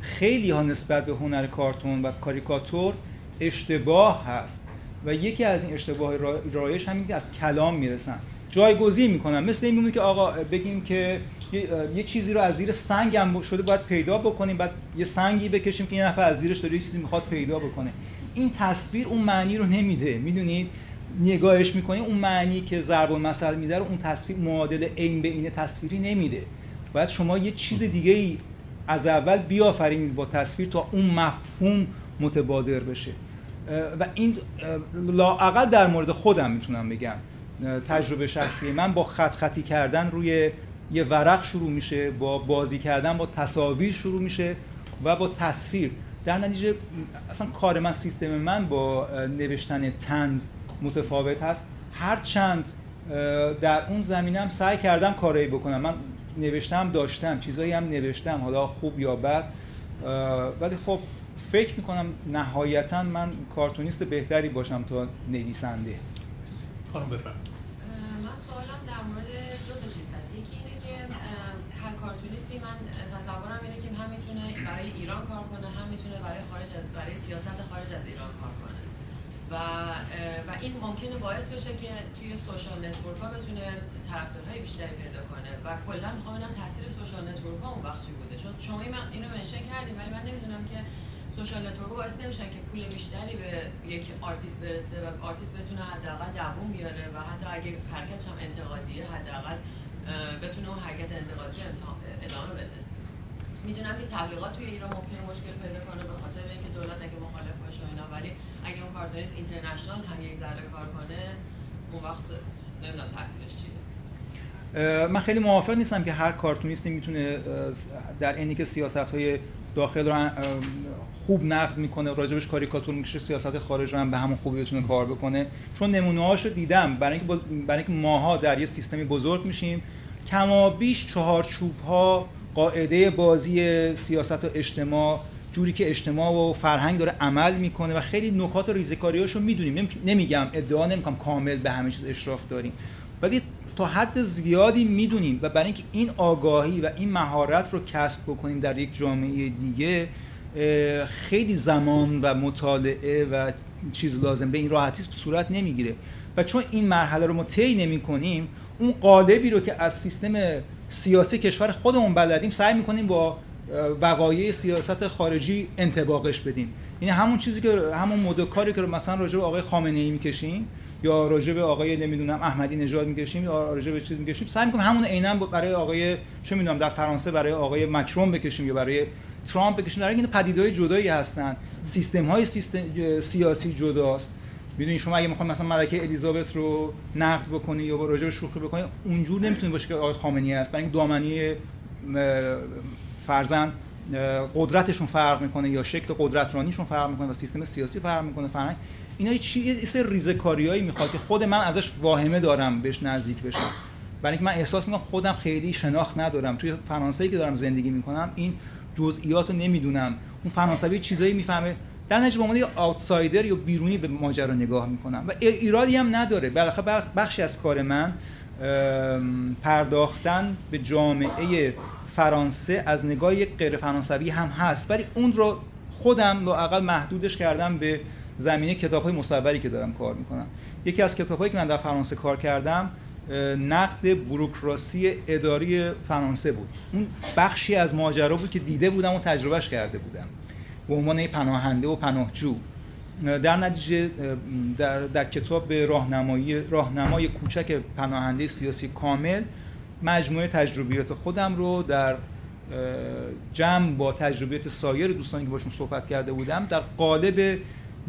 [SPEAKER 2] خیلی ها نسبت به هنر کارتون و کاریکاتور اشتباه هست. و یکی از این اشتباه را- رایج همین که از کلام می‌رسن. جایگزین می‌کنن. مثل این میمونه که آقا بگیم که یه, چیزی رو از زیر سنگ هم شده باید پیدا بکنیم بعد یه سنگی بکشیم که یه نفر از زیرش داره یه چیزی می‌خواد پیدا بکنه. این تصویر اون معنی رو نمیده. می‌دونید؟ نگاهش می‌کنیم اون معنی که ضرب المثل میده رو اون تصویر معادل عین به این تصویری نمیده. باید شما یه چیز دیگه ای از اول بیافرینید با تصویر تا اون مفهوم متبادر بشه. و این اه، لااقل در مورد خودم می‌تونم بگم. تجربه شخصی من با خط خطی کردن روی یه ورق شروع میشه با بازی کردن با تصاویر شروع میشه و با تصویر. در نتیجه اصلا کار من سیستم من با نوشتن تنز متفاوت هست. هر چند در اون زمینه هم سعی کردم کارایی بکنم. من نوشتم داشتم چیزایی هم نوشتم حالا خوب یا بد. ولی خب فکر می‌کنم نهایتا من کارتونیست بهتری باشم تا نویسنده.
[SPEAKER 1] خانم بفرم
[SPEAKER 7] من سوالم در مورد دو تا چیز هست یکی اینه که اه، هر کارتونیستی من تصورم اینه که هم می‌تونه برای ایران کار کنه هم می‌تونه برای خارج از برای سیاست خارج از ایران کار کنه. و و این ممکنه باعث بشه که توی social network ها بتونه طرفدارهای بیشتری پیدا کنه. و کلا می‌خوام ببینم تاثیر social network ها اون وقت چی بوده. چون شما این- اینو mention کردیم ولی من نمی‌دونم که social network باعث نمیشن که پول بیشتری به یک آرتیست برسه و آرتیست بتونه حداقل دووم بیاره و حتی اگه حرکتش هم انتقادیه حداقل بتونه اون حرکت انتقادی ادامه بده. می‌دونم که تبلیغات توی ایران ممکنه مشکل پیدا کنه به خاطر اینکه دولت اگه مخالف باشه اینا ولی اگه اون کارتونیست اینترنشنال هم یک ذره کار کنه اون وقت نمی‌دونم تاثیرش چیه.
[SPEAKER 2] من خیلی موافق نیستم که هر کارتونیستی می‌تونه در اینی که سیاست های داخل رو خوب نقد می‌کنه راجبش کاریکاتور میشه سیاست خارج رو هم به همون خوبی بتونه کار بکنه. چون نمونه هاشو دیدم برای اینکه برای اینکه ماها در یه سیستمی بزرگ میشیم کما بیش چهارچوب ها قاعده بازی سیاست و اجتماع جوری که اجتماع و فرهنگ داره عمل می‌کنه و خیلی نکات و ریزکاریاشو می‌دونیم. نمیگم ادعا نمی‌کنم کامل به همه چیز اشراف داریم. ولی تا حد زیادی می‌دونیم و برای اینکه این آگاهی و این مهارت رو کسب بکنیم در یک جامعه دیگه خیلی زمان و مطالعه و چیز لازم. به این راحتی صورت نمی‌گیره. و چون این مرحله رو ما طی نمی کنیم اون قالبی رو که از سیستم سیاسی کشور خودمون بلدیم سعی می‌کنیم با وقایع سیاست خارجی انتباقش بدیم. یعنی همون چیزی که همون مدل کاری که مثلا راجع به آقای خامنه ای می‌کشیم یا راجع به آقای نمی‌دونم احمدی نژاد می‌کشیم یا راجع به چیز می‌کشیم سعی می‌کنیم همون عینا برای آقای چه می‌دونم در فرانسه برای آقای مکرون بکشیم یا برای ترامپ بکشیم در اینکه پدیدهای جدایی هستن. سیستم های سیستم سیاسی جداست. می‌دونی شما اگه می‌خواید مثلا ملکه الیزابت رو نقد بکنی یا با راجع شوخی بکنی اونجور نمی‌تونی باشه که آقای خامنه‌ای است برای دامنی فرزن قدرتشون فرق می‌کنه یا شکل قدرترانیشون فرق می‌کنه و سیستم سیاسی فرق می‌کنه فرهنگ. اینا چی سری ریزکاریایی می‌خواد که خود من ازش واهمه دارم بهش نزدیک بشم. برای اینکه من احساس می‌کنم خودم خیلی شناخت ندارم. توی فرانسه که دارم زندگی می‌کنم این جزئیات رو نمی‌دونم. اون فرانسوی چیزایی می‌فهمه. در نتیجه به عنوان یه آوتسایدر یا بیرونی به ماجرا نگاه می‌کنم. و ایرادی هم نداره. بالاخره بخشی از کار من پرداختن به جامعه فرانسه از نگاه یک غیر فرانسوی هم هست. ولی اون رو خودم لاقل محدودش کردم به زمینه کتاب های مصوری که دارم کار می‌کنم. یکی از کتاب هایی که من در فرانسه کار کردم نقد بروکراسی اداری فرانسه بود. اون بخشی از ماجرا بود که دیده بودم و تجربهش کرده بودم. به عنوان پناهنده و پناهجو. در نتیجه در, در کتاب به راهنمایی راهنمای کوچک پناهنده سیاسی کامل مجموعه تجربیات خودم رو در جمع با تجربیات سایر دوستانی که باشون صحبت کرده بودم در قالب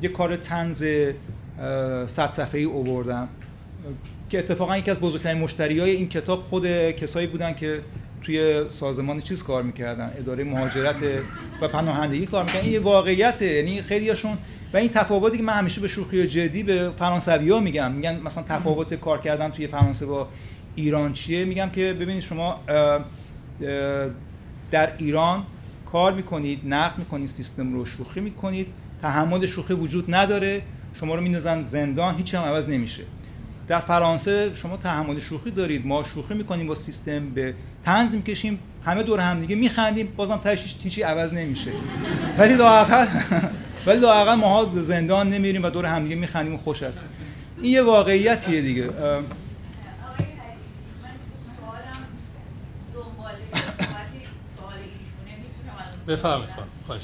[SPEAKER 2] یه کار تنز صد صفحه ای اووردم که اتفاقا یکی از بزرگترین مشتری های این کتاب خود کسایی بودن که توی سازمان چیز کار می‌کردن؟ اداره مهاجرت و پناهندگی کار می‌کردن. این یه واقعیته. یعنی خیلیاشون و این تفاوتی که من همیشه به شوخی و جدی به فرانسوی ها میگم. میگن مثلا تفاوت کار کردن توی فرانسه با ایران چیه؟ میگم که ببینید شما در ایران کار می‌کنید نقد می‌کنید سیستم رو شوخی می‌کنید تحمل شوخی وجود نداره شما رو میندازن زندان هیچ هم عوض نمیشه. در فرانسه شما تحمل شوخی دارید. ما شوخی می‌کنیم با سیستم به تنظیم می‌کشیم همه دور هم دیگه میخندیم. بازم تاش هیچی عوض نمیشه. ولی لااقل [laughs] ولی لااقل ما زندان نمیریم و دور هم دیگه میخندیم و خوش هستیم. این یه واقعیتیه دیگه.
[SPEAKER 8] بفرمایید. [laughs] خواهش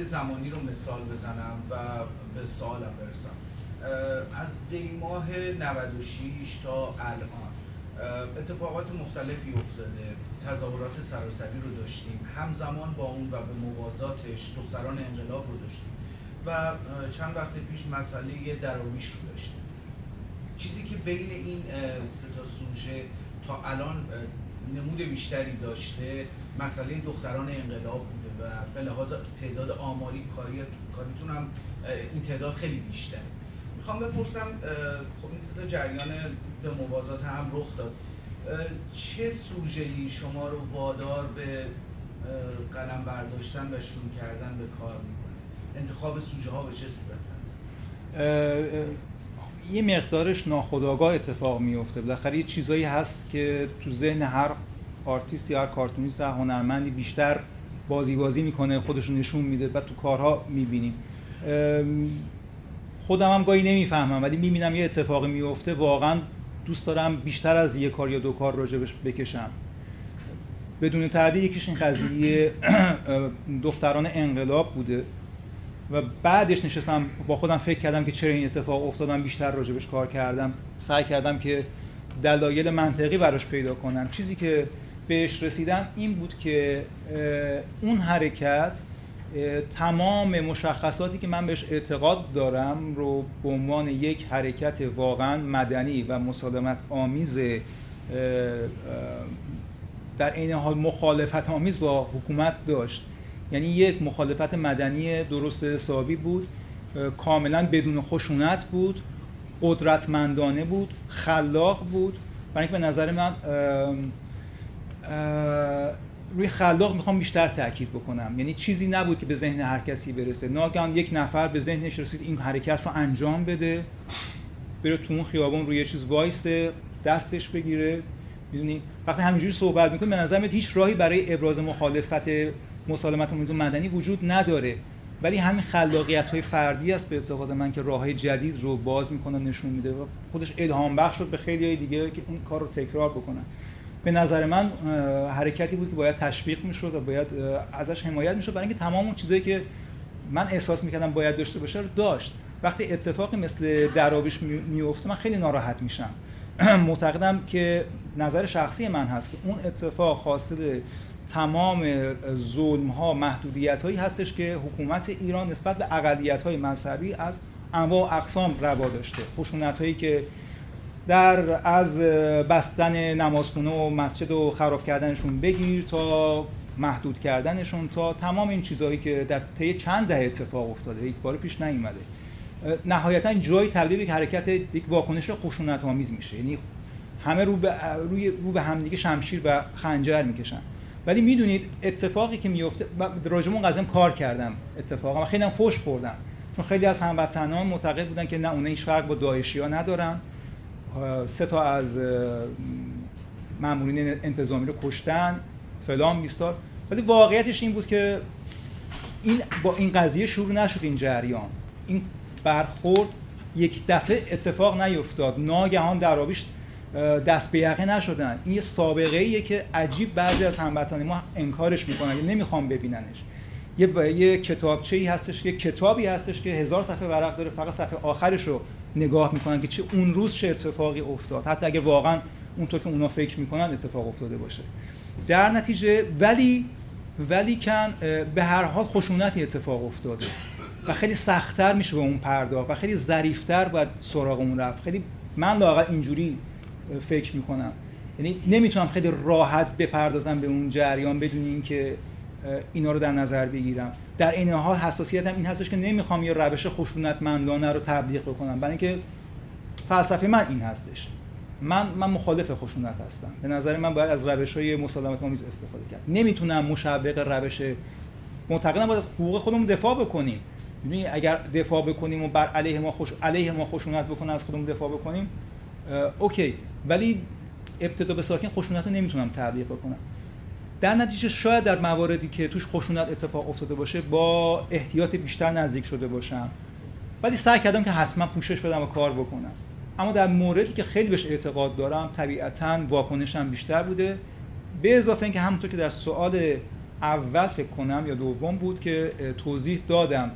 [SPEAKER 9] بازه زمانی رو مثال بزنم و به سوالم برسم. از دی ماه 96 تا الان اتفاقات مختلفی افتاده. تظاهرات سراسری رو داشتیم. همزمان با اون و به موازاتش دختران انقلاب رو داشتیم. و چند وقت پیش مسئله دراویش رو داشتیم. چیزی که بین این سه تا سوژه تا الان نمود بیشتری داشته مسئله دختران انقلاب بوده و به لحاظ تعداد آماری کاری کاریتون هم این تعداد خیلی بیشتره. می‌خوام بپرسم خب این سه جریان به موازات هم رخ داد. چه سوژه‌ای شما رو وادار به قلم برداشتن و شروع کردن به کار می‌کنه؟ انتخاب سوژه ها به چه صورت هست
[SPEAKER 2] یه مقدارش ناخودآگاه اتفاق میفته بالاخره یه چیزایی هست که تو ذهن هر آرتیست یا هر کارتونیست هر هنرمندی بیشتر بازی بازی می‌کنه خودش نشون میده و تو کارها می‌بینیم. خودم هم گاهی نمی‌فهمم ولی می‌بینم یه اتفاقی میفته واقعا دوست دارم بیشتر از یه کار یا دو کار راجبش بکشم. بدون تردید یکیش این قضیه دختران انقلاب بوده و بعدش نشستم با خودم فکر کردم که چرا این اتفاق افتادم بیشتر راجبش کار کردم. سعی کردم که دلایل منطقی براش پیدا کنم. چیزی که بهش رسیدم این بود که اون حرکت تمام مشخصاتی که من بهش اعتقاد دارم رو به عنوان یک حرکت واقعا مدنی و مسالمت آمیز در عین حال مخالفت آمیز با حکومت داشت. یعنی یک مخالفت مدنی درست حسابی بود کاملا بدون خشونت بود قدرتمندانه بود خلاق بود. برای به نظر من روی خلاق می‌خوام بیشتر تاکید بکنم. یعنی چیزی نبود که به ذهن هر کسی برسه. ناگهان یک نفر به ذهنش رسید این حرکت رو انجام بده بره تو اون خیابون روی یه چیز وایسه دستش بگیره. می‌دونی؟ وقتی همینجوری صحبت می‌کنه به نظر هیچ راهی برای ابراز مخالفت مسالمت آمیز مدنی وجود نداره. ولی همین خلاقیت های فردی است به اعتقاد من که راه های جدید رو باز می‌کنه نشون میده. و خودش الهام بخش شد به خیلی های دیگه که اون کار رو تکرار بکنن به نظر من حرکتی بود که باید تشویق می‌شد و باید ازش حمایت می‌شد برای اینکه تمام اون چیزایی که من احساس می‌کردم باید داشته باشه رو داشت. وقتی اتفاقی مثل درابش میفته من خیلی ناراحت میشم. [clears throat] معتقدم که نظر شخصی من هست. که اون اتفاق حاصل تمام ظلم ها محدودیت هایی هستش که حکومت ایران نسبت به اقلیت های مذهبی از انواع اقسام روا داشته. خشونت هایی که در از بستن نمازخونه و مسجد و خراب کردنشون بگیر تا محدود کردنشون تا تمام این چیزهایی که در طی چند دهه اتفاق افتاده یک بار پیش نیومده. نهایتا جای تبدیل یک حرکت یک واکنش خشونت آمیز میشه. یعنی همه رو به روی رو به همدیگه شمشیر و خنجر می‌کشن. ولی می‌دونید اتفاقی که میفته راجع اون قضیه کار کردم اتفاقا خیلی هم فوش خوردم. چون خیلی از هموطنان معتقد بودن که نه اون هیچ فرق با داعشی ندارن. سه تا از مامورین انتظامی رو کشتن فلان بیستار. ولی واقعیتش این بود که این با این قضیه شروع نشد این جریان. این برخورد یک دفعه اتفاق نیفتاد. ناگهان درابیش دست به یقه نشدن. این یه سابقه ایه که عجیب بعضی از هموطنان ما انکارش می‌کنن که نمی‌خوام ببیننش. یه یه کتابچه ای هستش که کتابی هستش که هزار صفحه ورق داره فقط صفحه آخرش رو نگاه می‌کنن که چه اون روز چه اتفاقی افتاد. حتی اگه واقعا اونطور که اونا فکر می‌کنن اتفاق افتاده باشه. در نتیجه ولی ولی کن به هر حال خشونتی اتفاق افتاده. و خیلی سختتر میشه به اون پرداخت و خیلی ظریفتر باید سراغ اون رفت. خیلی من لاقل اینجوری فکر می‌کنم. یعنی نمی‌تونم خیلی راحت بپردازم به اون جریان بدون اینکه اینا رو در نظر بگیرم. در این حال حساسیتم این هستش که نمی‌خوام یه روش خشونتمندانه رو تبلیغ بکنم. برای اینکه فلسفه من این هستش. من من مخالف خشونت هستم. به نظر من باید از روش های مسالمت آمیز استفاده کرد. نمی‌تونم مشوق روش معتقدم باید از حقوق خودمون دفاع بکنیم. یعنی اگر دفاع بکنیم و بر علیه ما خوش علیه ما خشونت بکنه از خودمون دفاع بکنیم اوکی. ولی ابتدا به ساکن خشونت رو نمی‌تونم تبلیغ بکنم. در نتیجه شاید در مواردی که توش خشونت اتفاق افتاده باشه با احتیاط بیشتر نزدیک شده باشم. ولی سعی کردم که حتما پوشش بدم و کار بکنم. اما در موردی که خیلی بهش اعتقاد دارم طبیعتا واکنشم بیشتر بوده. به اضافه اینکه همونطور که در سوال اول فکر کنم یا دوم بود که توضیح دادم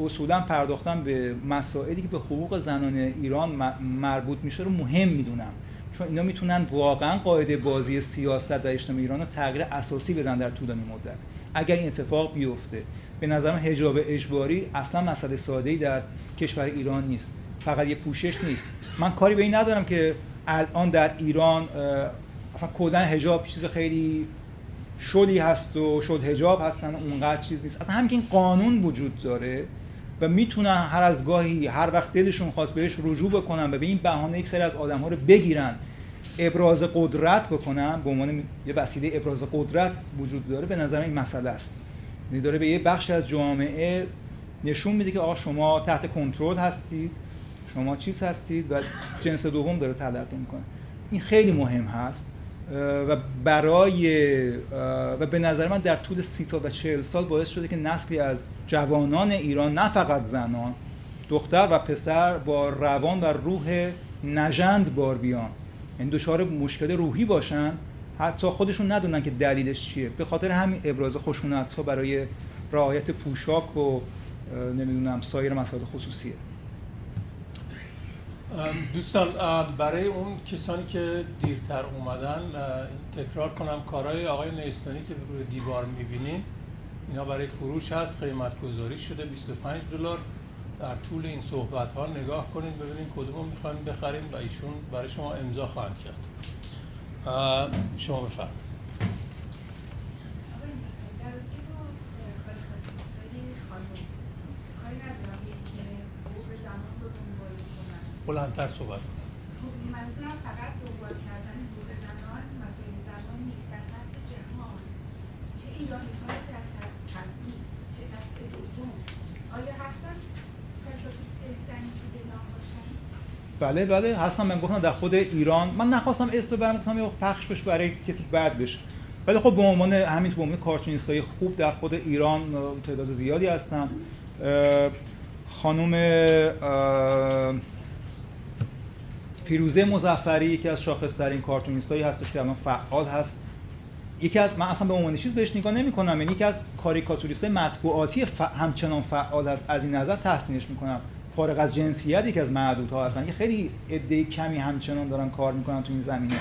[SPEAKER 2] اصولا پرداختم به مسائلی که به حقوق زنان ایران مربوط میشه رو مهم می‌دونم. چون اینا می‌تونن واقعا قاعده بازی سیاست و اجتماع ایران رو تغییر اساسی بدن در طولانی مدت. اگر این اتفاق بیفته به نظرم حجاب اجباری اصلا مسئله ساده در کشور ایران نیست. فقط یه پوشش نیست. من کاری به این ندارم که الان در ایران اصلا کلا حجاب چیز خیلی شدی هست و شد حجاب هستن اونقدر چیز نیست. اصلا همین قانون وجود داره. و می‌تونن هر از گاهی هر وقت دلشون خواست بهش رجوع بکنن و به این بهانه یک سری از آدم ها رو بگیرن ابراز قدرت بکنن به عنوان یه وسیله ابراز قدرت وجود داره به نظر این مسئله است. یعنی داره به یه بخش از جامعه نشون میده که آقا شما تحت کنترل هستید شما چیز هستید و جنس دوم داره تلقی می‌کنه. این خیلی مهم هست. و برای و به نظر من در طول سی سال و چهل سال باعث شده که نسلی از جوانان ایران نه فقط زنان دختر و پسر با روان و روح نژند بار بیان. این دچار مشکل روحی باشن. حتی خودشون ندونن که دلیلش چیه. به خاطر همین ابراز خشونت ها برای رعایت پوشاک و نمی‌دونم سایر مسائل خصوصیه.
[SPEAKER 1] دوستان برای اون کسانی که دیرتر اومدن تکرار کنم کارهای آقای نیستانی که روی دیوار می‌بینین اینا برای فروش هست قیمت گذاری شده 25 دلار. در طول این صحبت ها نگاه کنین ببینین کدوم می‌خواین بخرین و ایشون برای شما امضا خواهند کرد. شما بفرمایید. بلندتر صحبت کنم.
[SPEAKER 10] خب منظورم فقط دنبال کردن حقوق زنان مسائل زنان نیست. در سطح جهان چه ایرانی های در تبدیل چه دست دوم؟ آیا هستن کارتوفیست زنی که به نام باشن؟
[SPEAKER 2] بله بله هستم. من گفتم در خود ایران من نخواستم اسم ببرم گفتم یه پخش بشه برای کسی بعد بشه. ولی خب به عنوان همین به عنوان کارتونیست های خوب در خود ایران تعداد زیادی هستن خانم فیروزه مزفری یکی از شاخصترین کارتونیستایی هستش که الان فعال هست. یکی از من اصلا به عنوان چیز بهش نگاه نمی‌کنم یعنی یکی از کاریکاتوریستای مطبوعاتی ف... همچنان فعال هست از این نظر تحسینش می‌کنم. فارغ از جنسیت یکی از معدودها هستن. که خیلی عده کمی همچنان دارن کار می‌کنن تو این زمینه.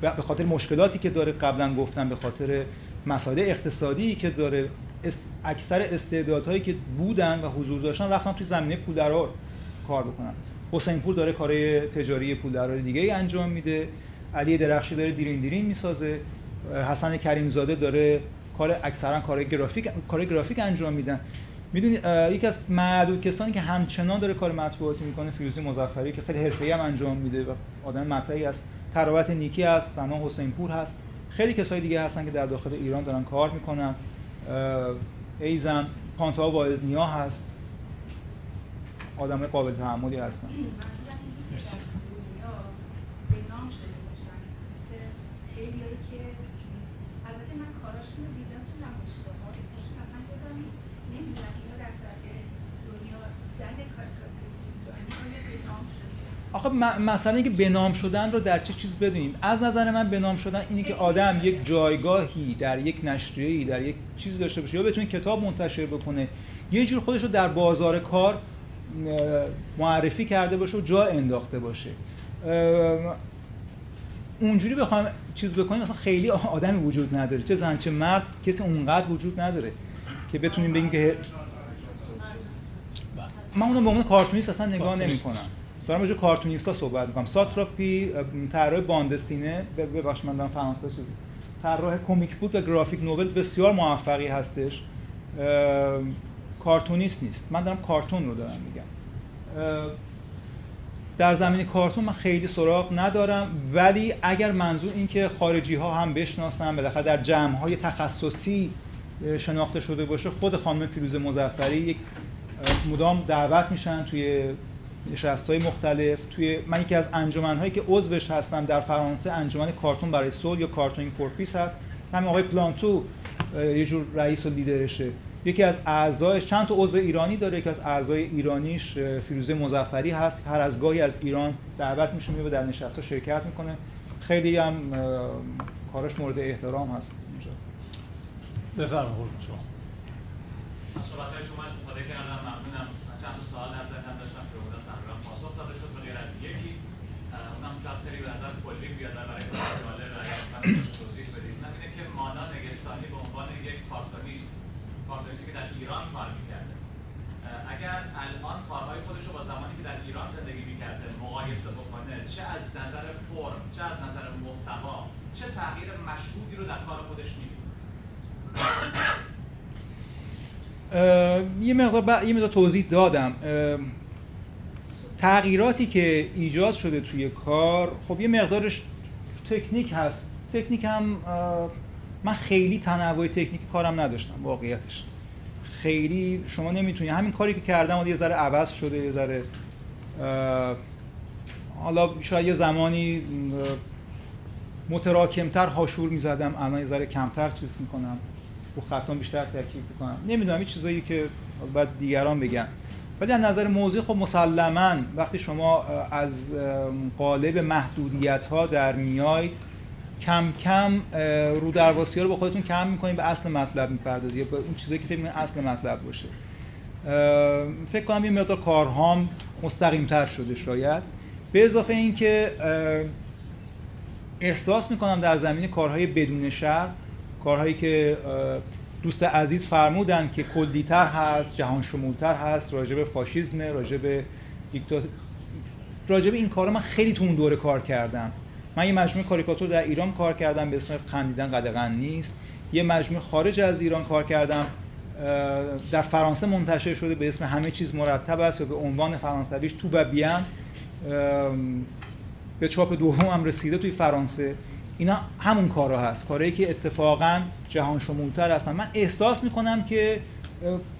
[SPEAKER 2] به خاطر مشکلاتی که داره قبلا گفتم به خاطر مسائل اقتصادی که داره اکثر استعدادهایی که بودن و حضور داشتن رفتن توی زمینه پولدار کار بکنن. حسین پور داره کارهای تجاری پولدارای دیگه ای انجام میده. علی درخشی داره دیرین دیرین می‌سازه. حسن کریمزاده داره کار اکثرا کار گرافیک کار گرافیک انجام میدن. می‌دونی یکی از معدود کسانی که همچنان داره کار مطبوعاتی می‌کنه فیروزی مظفری که خیلی حرفه‌ای هم انجام میده و آدم مطرحی است. تراوت نیکی هست سنا حسین پور هست. خیلی کسای دیگه هستن که در داخل ایران دارن کار می‌کنن. ایزن پانتا واعظنیا هست. آدم قابل تحملی هستن آخه مثلا اینکه به نام شدن رو در چه چیز بدونیم؟ از نظر من به نام شدن اینه که آدم یک جایگاهی در یک نشریه‌ای در یک چیزی داشته باشه یا بتونه کتاب منتشر بکنه یه جور خودش رو در بازار کار معرفی کرده باشه و جا انداخته باشه. اونجوری بخوام چیز بکنیم مثلا خیلی آدمی وجود نداره. چه زن چه مرد کسی اونقدر وجود نداره که بتونیم بگیم که من اونو به عنوان کارتونیست اصلا نگاه نمی کنم دارم راجع کارتونیستا صحبت می‌کنم. ساتراپی طراح باندستینه ببخش من دارم فرانسه چیزی. طراح کمیک بوک و گرافیک نوول بسیار موفقی هستش. کارتونیست نیست. من دارم کارتون رو دارم میگم. در زمین کارتون من خیلی سراغ ندارم ولی اگر منظور این که خارجی ها هم بشناسن بالاخره در جمع های تخصصی شناخته شده باشه خود خانم فیروزه مظفری یک مدام دعوت میشن توی نشست های مختلف توی من یکی از انجمن هایی که عضوش هستم در فرانسه انجمن کارتون برای صلح یا cartoon for peace هست. همین آقای پلانتو یه جور رئیس و لیدرشه. یکی از اعضایش چند تا عضو ایرانی داره یکی از اعضای ایرانیش فیروزه مظفری هست. هر از گاهی از ایران دعوت میشه میاد در نشست‌ها شرکت می‌کنه. خیلی هم کارش مورد احترام هست اینجا.
[SPEAKER 1] بفرمایید شما.
[SPEAKER 11] از صحبت شما استفاده کردم. ممنونم. چند تا سوال در ذهنم داشتم که اونها تقریبا پاسخ داده شد غیر از یکی اونم خیلی به نظر کلی بیاد برای جالب برای توضیح بدید من اینه که مانا نگستانی به عنوان یک کارتونیست کارتونیستی که در ایران کار می‌کرده اگر الان کارهای خودش رو با زمانی که در ایران زندگی می‌کرده مقایسه بکنه چه از نظر فرم چه از نظر محتوا چه تغییر مشهودی رو در کار خودش می‌بینه
[SPEAKER 2] یه مقدار یه مقدار توضیح دادم. تغییراتی که ایجاد شده توی کار خب یه مقدارش تکنیک هست. تکنیک هم من خیلی تنوع تکنیک کارم نداشتم واقعیتش. خیلی شما نمی‌تونی همین کاری که کردم یه ذره عوض شده یه ذره حالا شاید یه زمانی متراکمتر هاشور می‌زدم الان یه ذره کمتر چیز می‌کنم. و خطان بیشتر ترکیب می‌کنم. نمی‌دونم این چیزایی که باید دیگران بگن. ولی از نظر موضوع خب مسلما وقتی شما از قالب محدودیت ها در میای کم کم رو درواسی ها رو با خودتون کم می‌کنید به اصل مطلب می‌پردازید یا به اون چیزایی که فکر اصل مطلب باشه. فکر کنم یه مقدار کارهام مستقیم تر شده شاید. به اضافه اینکه احساس می‌کنم در زمین کارهای بدون شر کارهایی که دوست عزیز فرمودن که کلیتر هست جهان شمولتر هست راجع به به راجع به این کارا من خیلی تو اون دوره کار کردم. من یه مجموعه کاریکاتور در ایران کار کردم به اسم خندیدن قدغن نیست. یه مجموعه خارج از ایران کار کردم در فرانسه منتشر شده به اسم همه چیز مرتب است یا به عنوان فرانسویش تو و بیان. به چاپ دوم هم رسیده توی فرانسه. اینا همون کارا هست. کارهایی که اتفاقا جهان شمولتر هستن. من احساس می‌کنم که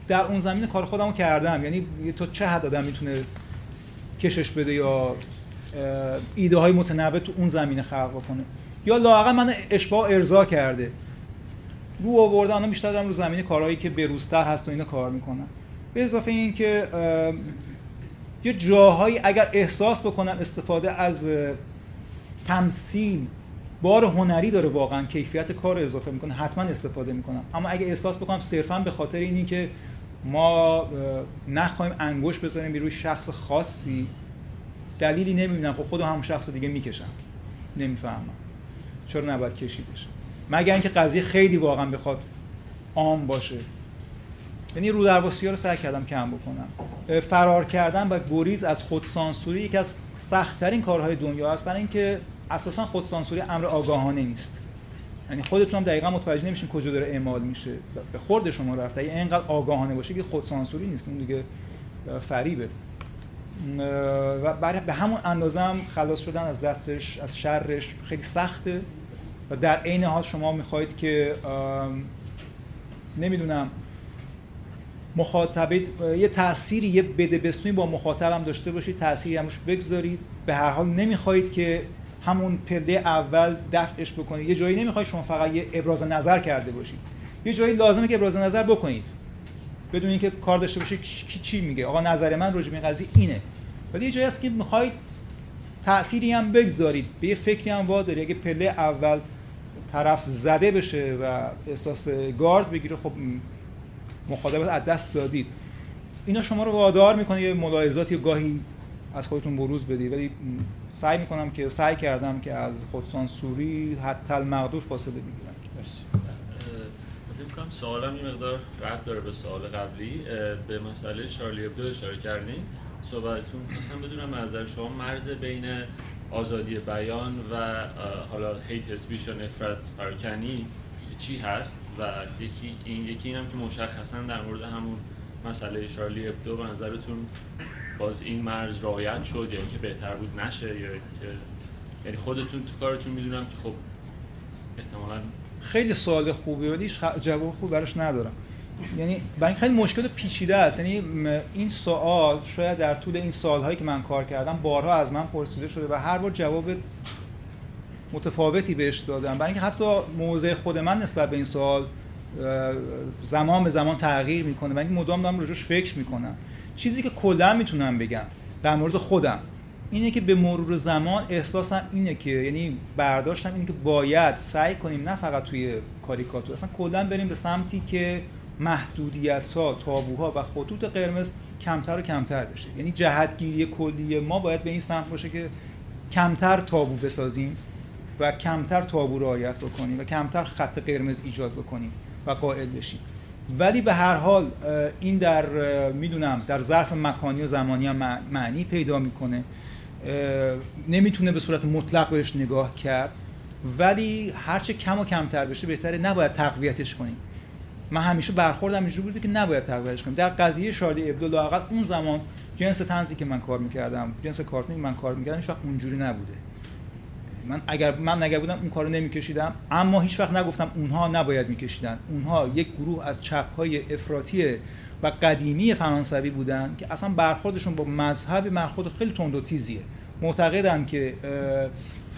[SPEAKER 2] در اون زمین کار خودمو کردم. یعنی تو چه حد آدم می‌تونه کشش بده یا ایده های متنوع تو اون زمینه خلق بکنه. یا لااقل من اشباع ارضا کرده. رو آورده الان بیشتر رو زمینه کارهایی که بروزتر هست و اینا کار می‌کنم. به اضافه اینکه یه جاهایی اگر احساس بکنم استفاده از تمثیل بار هنری داره واقعا کیفیت کار اضافه می‌کنه حتما استفاده می‌کنم. اما اگه احساس بکنم صرفا به خاطر اینی که ما نخواهیم انگوش بذاریم روی شخص خاصی دلیلی نمی‌بینم. خب خود همون شخص دیگه می‌کشم. نمی‌فهمم. چرا نباید کشیدش؟ مگر اینکه قضیه خیلی واقعا بخواد عام باشه. یعنی رو ها رو سعی کردم کم بکنم. فرار کردن و گریز از خودسانسوری یکی از سختترین کارهای دنیا است برای اینکه اساسا خودسانسوری امر آگاهانه نیست. یعنی خودتون هم دقیقا متوجه نمیشین کجا داره اعمال میشه. به خورد شما رفته. اگه اینقدر آگاهانه باشه که خودسانسوری نیست اون دیگه فریبه. و برای به همون اندازه هم خلاص شدن از دستش از شرش خیلی سخته. و در عین حال شما می‌خواهید که نمی‌دونم مخاطبه یه تأثیری یه بده بسنوی با مخاطبم داشته باشید تأثیری همش بگذارید. به هر حال نمی‌خواهید که همون پله اول دفعش بکنید. یه جایی نمی‌خواید شما فقط یه ابراز نظر کرده باشید. یه جایی لازمه که ابراز نظر بکنید. بدون اینکه کار داشته باشید کی چی میگه. آقا نظر من راجع به قضیه اینه. ولی یه جایی هست که می‌خواید تأثیری هم بگذارید. به یه فکری هم واداری اگه پله اول طرف زده بشه و احساس گارد بگیره خب مخاطبت از دست دادید. اینا شما رو وادار می‌کنه یه ملاحظاتی گاهی از خودتون بروز بدید. ولی سعی می‌کنم که سعی کردم که از خودسانسوری حتی المقدور فاصله بگیرم.
[SPEAKER 12] فکر کنم سوالم این مقدار ربط داره به سوال قبلی. به مسئله شارلی ابدو اشاره کردین. صحبتتون خواستم بدونم نظر شما مرز بین آزادی بیان و حالا هیت اسپیش یا نفرت پراکنی چی هست؟ و یکی این یکی اینم که مشخصا در مورد همون مسئله شارلی ابدو به نظرتون باز این مرز رعایت شد یعنی که بهتر بود نشه یا که یعنی خودتون تو کارتون می‌دونم که خب احتمالا
[SPEAKER 2] خیلی سوال خوبی ولی جواب خوب براش ندارم. یعنی برای خیلی مشکل پیچیده است. یعنی این سوال شاید در طول این سالهایی که من کار کردم بارها از من پرسیده شده و هر بار جواب متفاوتی بهش دادم برای اینکه حتی موضع خود من نسبت به این سوال زمان به زمان تغییر می‌کنه و این مدام دارم روش فکر می‌کنم. چیزی که کلا می‌تونم بگم در مورد خودم اینه که به مرور زمان احساسم اینه که یعنی برداشتم اینه که باید سعی کنیم نه فقط توی کاریکاتور اصلا کلا بریم به سمتی که محدودیت ها تابوها و خطوط قرمز کمتر و کمتر بشه. یعنی جهتگیری کلی ما باید به این سمت باشه که کمتر تابو بسازیم. و کمتر تابو رعایت بکنیم و کمتر خط قرمز ایجاد بکنیم و قائل بشیم. ولی به هر حال این در می‌دونم در ظرف مکانی و زمانی هم معنی پیدا می‌کنه. نمی‌تونه به صورت مطلق بهش نگاه کرد. ولی هرچه کم و کمتر بشه بهتره نباید تقویتش کنیم. من همیشه برخوردم اینجوری بوده که نباید تقویتش کنیم. در قضیه شادی ابدو لاقل اون زمان جنس تنزی که من کار می‌کردم جنس کارتونی من کار می‌کردم هیچ اونجوری نبوده. من اگر من نگه بودم اون کارو نمیکشیدم اما هیچ وقت نگفتم اونها نباید میکشیدن. اونها یک گروه از چپ های افراطی و قدیمی فرانسوی بودن که اصلا برخوردشون با مذهب برخورد خیلی تند و تیزیه. معتقدم که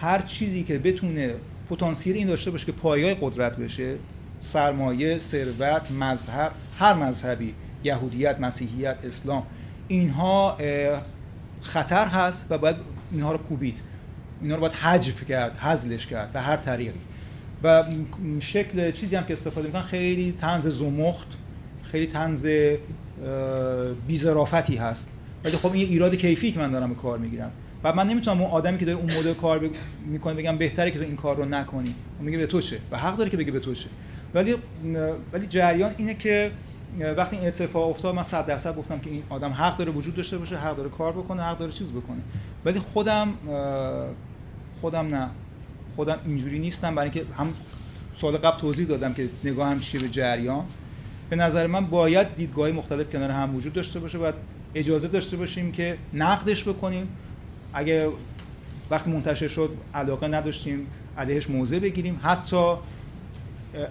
[SPEAKER 2] هر چیزی که بتونه پتانسیل این داشته باشه که پایه‌های قدرت بشه سرمایه، ثروت، مذهب، هر مذهبی، یهودیت، مسیحیت، اسلام اینها خطر هست و باید اینها رو کوبید. اینا رو باید حجف کرد حذلش کرد به هر طریقی. و شکل چیزی هم که استفاده می‌کنن خیلی تنز زمخت خیلی تنز بیزرافتی هست. ولی خب این ایراد کیفی که من دارم به کار می‌گیرم. و من نمی‌تونم اون آدمی که داره اون مدل کار می‌کنه بگم بهتره که تو این کار رو نکنی. اون میگه به تو چه؟ و حق داره که بگه به تو چه. ولی ولی جریان اینه که وقتی این اتفاق افتاد من 100 درصد گفتم که این آدم حق داره وجود داشته باشه حق داره کار بکنه حق داره چیز بکنه. ولی خودم خودم نه. خودم اینجوری نیستم. برای اینکه هم سال قبل توضیح دادم که نگاهم چیه به جریان. به نظر من باید دیدگاهی مختلف کنار هم وجود داشته باشه. و اجازه داشته باشیم که نقدش بکنیم. اگه وقتی منتشر شد علاقه نداشتیم علیهش موضع بگیریم. حتی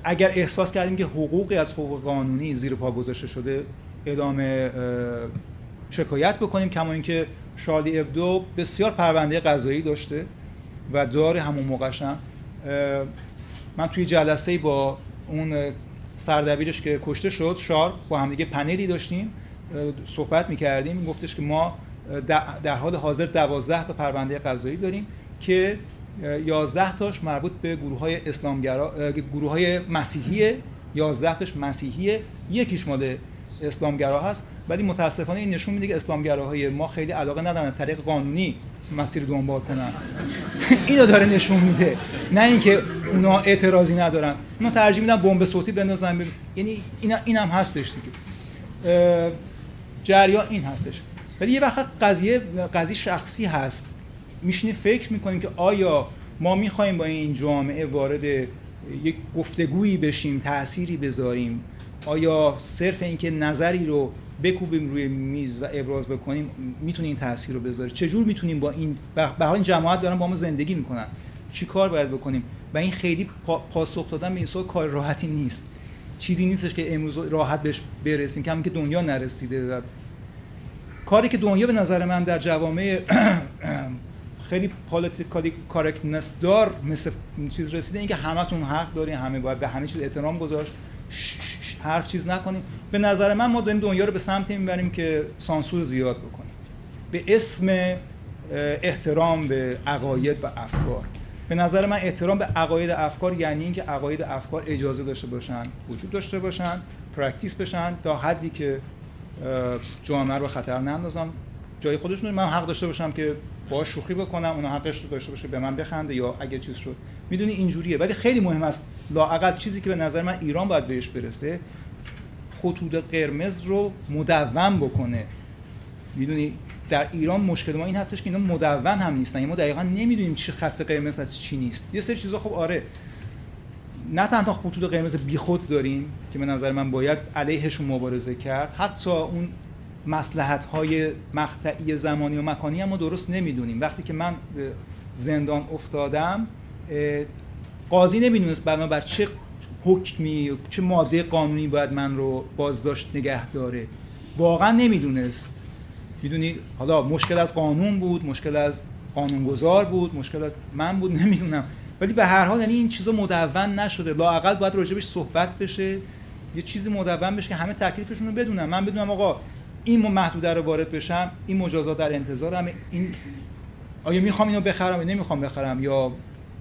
[SPEAKER 2] اگر احساس کردیم که حقوقی از حقوق قانونی زیر پا گذاشته شده ادامه شکایت بکنیم کما اینکه شالی ابدو بسیار پرونده قضایی داشته و داره همون موقعش من توی جلسه با اون سردبیرش که کشته شد شار با همدیگه پنلی داشتیم صحبت می‌کردیم. گفتش که ما در حال حاضر دوازده تا پرونده قضایی داریم که 11 تاش مربوط به گروه های اسلامگرا گروه های مسیحیه 11 تاش مسیحیه یکیش مال اسلامگرا هست. ولی متاسفانه این نشون میده که اسلامگراهای ما خیلی علاقه ندارن طریق قانونی مسیر دنبال کنن. [laughs] اینو داره نشون میده. نه اینکه اونا اعتراضی ندارن. اونا ترجیح میدن بمب صوتی بندازن یعنی این این هم هستش دیگه. جریان این هستش. ولی یه وقت قضیه قضیه شخصی هست. میشینیم فکر می‌کنیم که آیا ما می‌خوایم با این جامعه وارد یک گفتگویی بشیم تأثیری بذاریم؟ آیا صرف اینکه نظری رو بکوبیم روی میز و ابراز بکنیم می‌تونه این تاثیر رو بذاره چجور می‌تونیم با این به این جماعت دارن با ما زندگی می‌کنن؟ چی کار باید بکنیم؟ و این خیلی پاسخ دادن به این سوال کار راحتی نیست. چیزی نیستش که امروز راحت بهش برسیم کمی که دنیا نرسیده و کاری که دنیا به نظر من در جوامع [clears throat] خیلی politically correctness دار مثل چیز رسیده. اینکه همتون حق دارین همه باید به همه چیز احترام گذاشت. حرف چیز نکنیم به نظر من ما داریم دنیا رو به سمتی می‌بریم که سانسور زیاد بکنیم. به اسم احترام به عقاید و افکار. به نظر من احترام به عقاید افکار یعنی اینکه عقاید افکار اجازه داشته باشن وجود داشته باشن practice بشن تا حدی که جامعه رو خطر نندازم جای خودشون من حق داشته باشم که با شوخی بکنم اون حقش رو داشته باشه به من بخنده یا اگه چیز شد. می‌دونی اینجوریه. ولی خیلی مهم است لااقل چیزی که به نظر من ایران باید بهش برسه خطوط قرمز رو مدون بکنه. می‌دونی؟ در ایران مشکل ما این هستش که اینا مدون هم نیستن. یعنی ما دقیقا نمی‌دونیم چه خط قرمز از چی نیست. یه سری چیزا خب آره. نه تنها خطوط قرمز بیخود داریم که به نظر من باید علیهشون مبارزه کرد حتی اون مسلحت های مقطعی زمانی و مکانی هم ما درست نمی‌دونیم. وقتی که من زندان افتادم قاضی نمی‌دونست بر چه حکمی چه ماده قانونی باید من رو بازداشت نگه داره. واقعا نمی‌دونست. می‌دونی حالا مشکل از قانون بود مشکل از قانونگذار بود مشکل از من بود نمی‌دونم. ولی به هر حال یعنی این چیزا مدون نشده. لااقل باید راجبش صحبت بشه یه چیزی مدون بشه که همه تکلیفشون رو بدونن. من بدونم آقا این محدوده رو وارد بشم این مجازات در انتظارم این آیا می‌خوام اینو بخرم یا نمی‌خوام بخرم؟ یا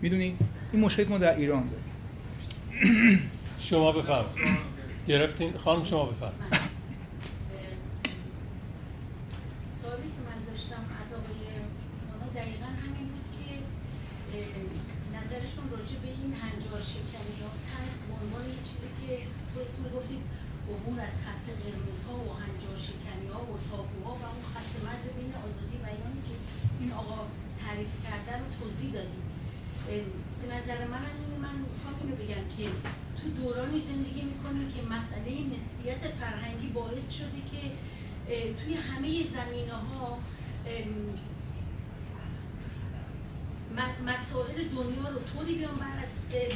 [SPEAKER 2] می‌دونی؟ این مشکل ما در ایران داریم.
[SPEAKER 1] شما بفرم گرفتین؟ خانم شما بفرم
[SPEAKER 3] سوالی که من داشتم از آقای مانا دقیقا همین بود که نظرشون راجع به این هنجار شکنی یا تنز به عنوان یه چیزی که خودتون گفتید عبور از خط قرمزها و هنجار شکنی ها و تابوها و اون خط مرز بین آزادی بیانی که این آقا تعریف کرده رو توضیح دادیم به نظر من من می‌خوام اینو بگم که تو دورانی زندگی می‌کنیم که مسئله نسبیت فرهنگی باعث شده که توی همه زمینه ها مسائل دنیا رو طوری بیان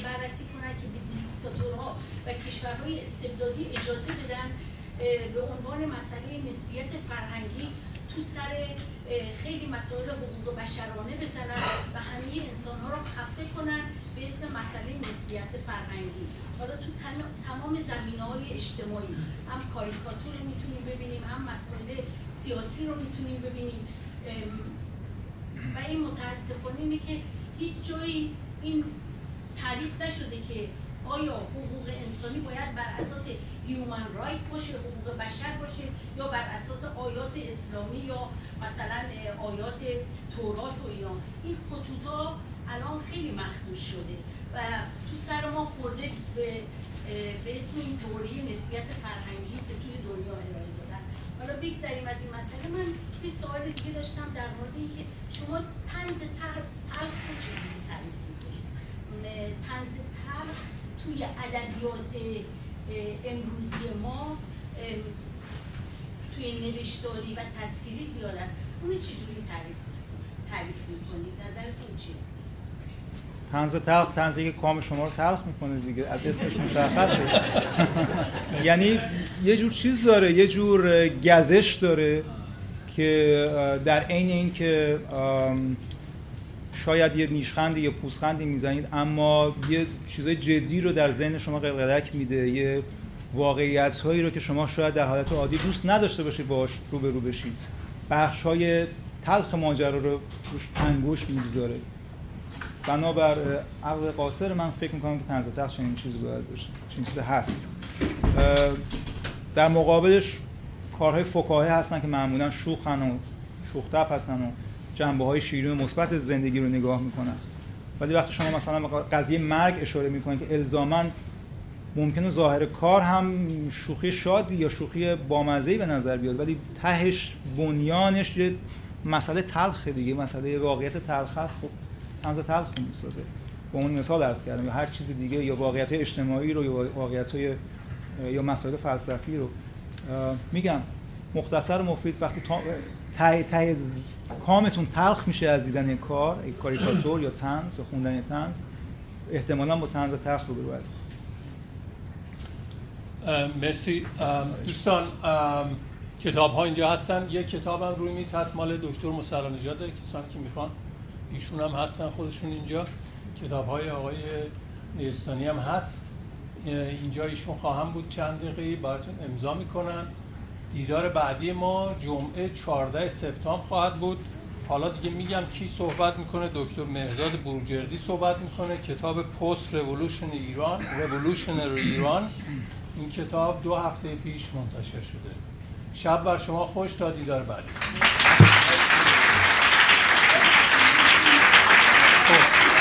[SPEAKER 3] بررسی کنن که به دیکتاتورها و کشورهای استبدادی اجازه بدن به عنوان مسئله نسبیت فرهنگی تو سر خیلی مسائل حقوق بشرانه بزنن و همه انسان ها رو خفته کنن به اسم مسئله نسبیت فرهنگی. حالا تو تمام زمینه های اجتماعی هم کاریکاتور رو می‌تونیم ببینیم هم مسائل سیاسی رو می‌تونیم ببینیم. و این متاسفانه اینه که هیچ جایی این تعریف نشده که آیا حقوق انسانی باید بر اساس هیومن رایت باشه حقوق بشر باشه یا بر اساس آیات اسلامی یا مثلا آیات تورات و ایران این خطوط الان خیلی مخدوش شده و تو سر ما خورده به, به اسم این تئوری نسبیت فرهنگی که توی دنیا ارائه دادن. حالا بگذریم از این مسئله. من یه سوال دیگه داشتم در مورد اینکه شما تنز تلخ تعریف می‌کنید؟ تنز تلخ توی ادبیات امروزی ما توی نوشتاری و تصویری زیادن. اون چجوری تعریف تعریف می‌کنید؟ نظرتون چیه؟
[SPEAKER 2] تنز تلخ تنزی که کام شما رو تلخ می‌کنه دیگه. از اسمش مشخصه [laughs] یعنی یه جور چیز داره یه جور گزش داره که در عین اینکه شاید یه نیشخندی یا پوزخندی می‌زنید اما یه چیزای جدی رو در ذهن شما قلقلک میده یه واقعیت هایی رو که شما شاید در حالت عادی دوست نداشته باشید باش روبرو بشید. بخش های تلخ ماجرا رو روش انگوش می‌گذاره. بنابر عقل قاصر من فکر می‌کنم که تنز تلخ چنین چیزی باید باشه. چنین چیزی هست. در مقابلش کارهای فکاهه هستن که معمولا شوخن و شوخ هستن و جنبه های شیرین مثبت زندگی رو نگاه می‌کنن. ولی وقتی شما مثلا قضیه مرگ اشاره می‌کنید که الزاما ممکنه ظاهر کار هم شوخی شادی یا شوخی بامزه‌ای به نظر بیاد ولی تهش بنیانش یه مسئله تلخ دیگه مسئله واقعیت تلخ هست خب تنز تلخ می‌سازه. با اون مثال عرض کردم یا هر چیز دیگه یا واقعیت اجتماعی رو یا واقعیت یا مسائل فلسفی رو. میگم مختصر و مفید وقتی ته ته کامتون تلخ میشه از دیدن کار کاریکاتور یا تنز یا خوندن تنز احتمالا با تنز تلخ رو هست.
[SPEAKER 1] مرسی. دوستان کتاب ها اینجا هستن. یک کتاب هم روی میز هست. مال دکتر مسلم نجات داره کسانی که می‌خوان. ایشون هم هستن خودشون اینجا. کتاب های آقای نیستانی هم هست. اینجا ایشون خواهم بود چند دقیقه براتون امضا می‌کنن دیدار بعدی ما جمعه 14 سپتامبر خواهد بود. حالا دیگه میگم کی صحبت می‌کنه؟ دکتر مهداد بروجردی صحبت می‌کنه. کتاب پست رولوشن ایران رولوشنر ایران این کتاب دو هفته پیش منتشر شده. شب بر شما خوش تا دیدار بعدی.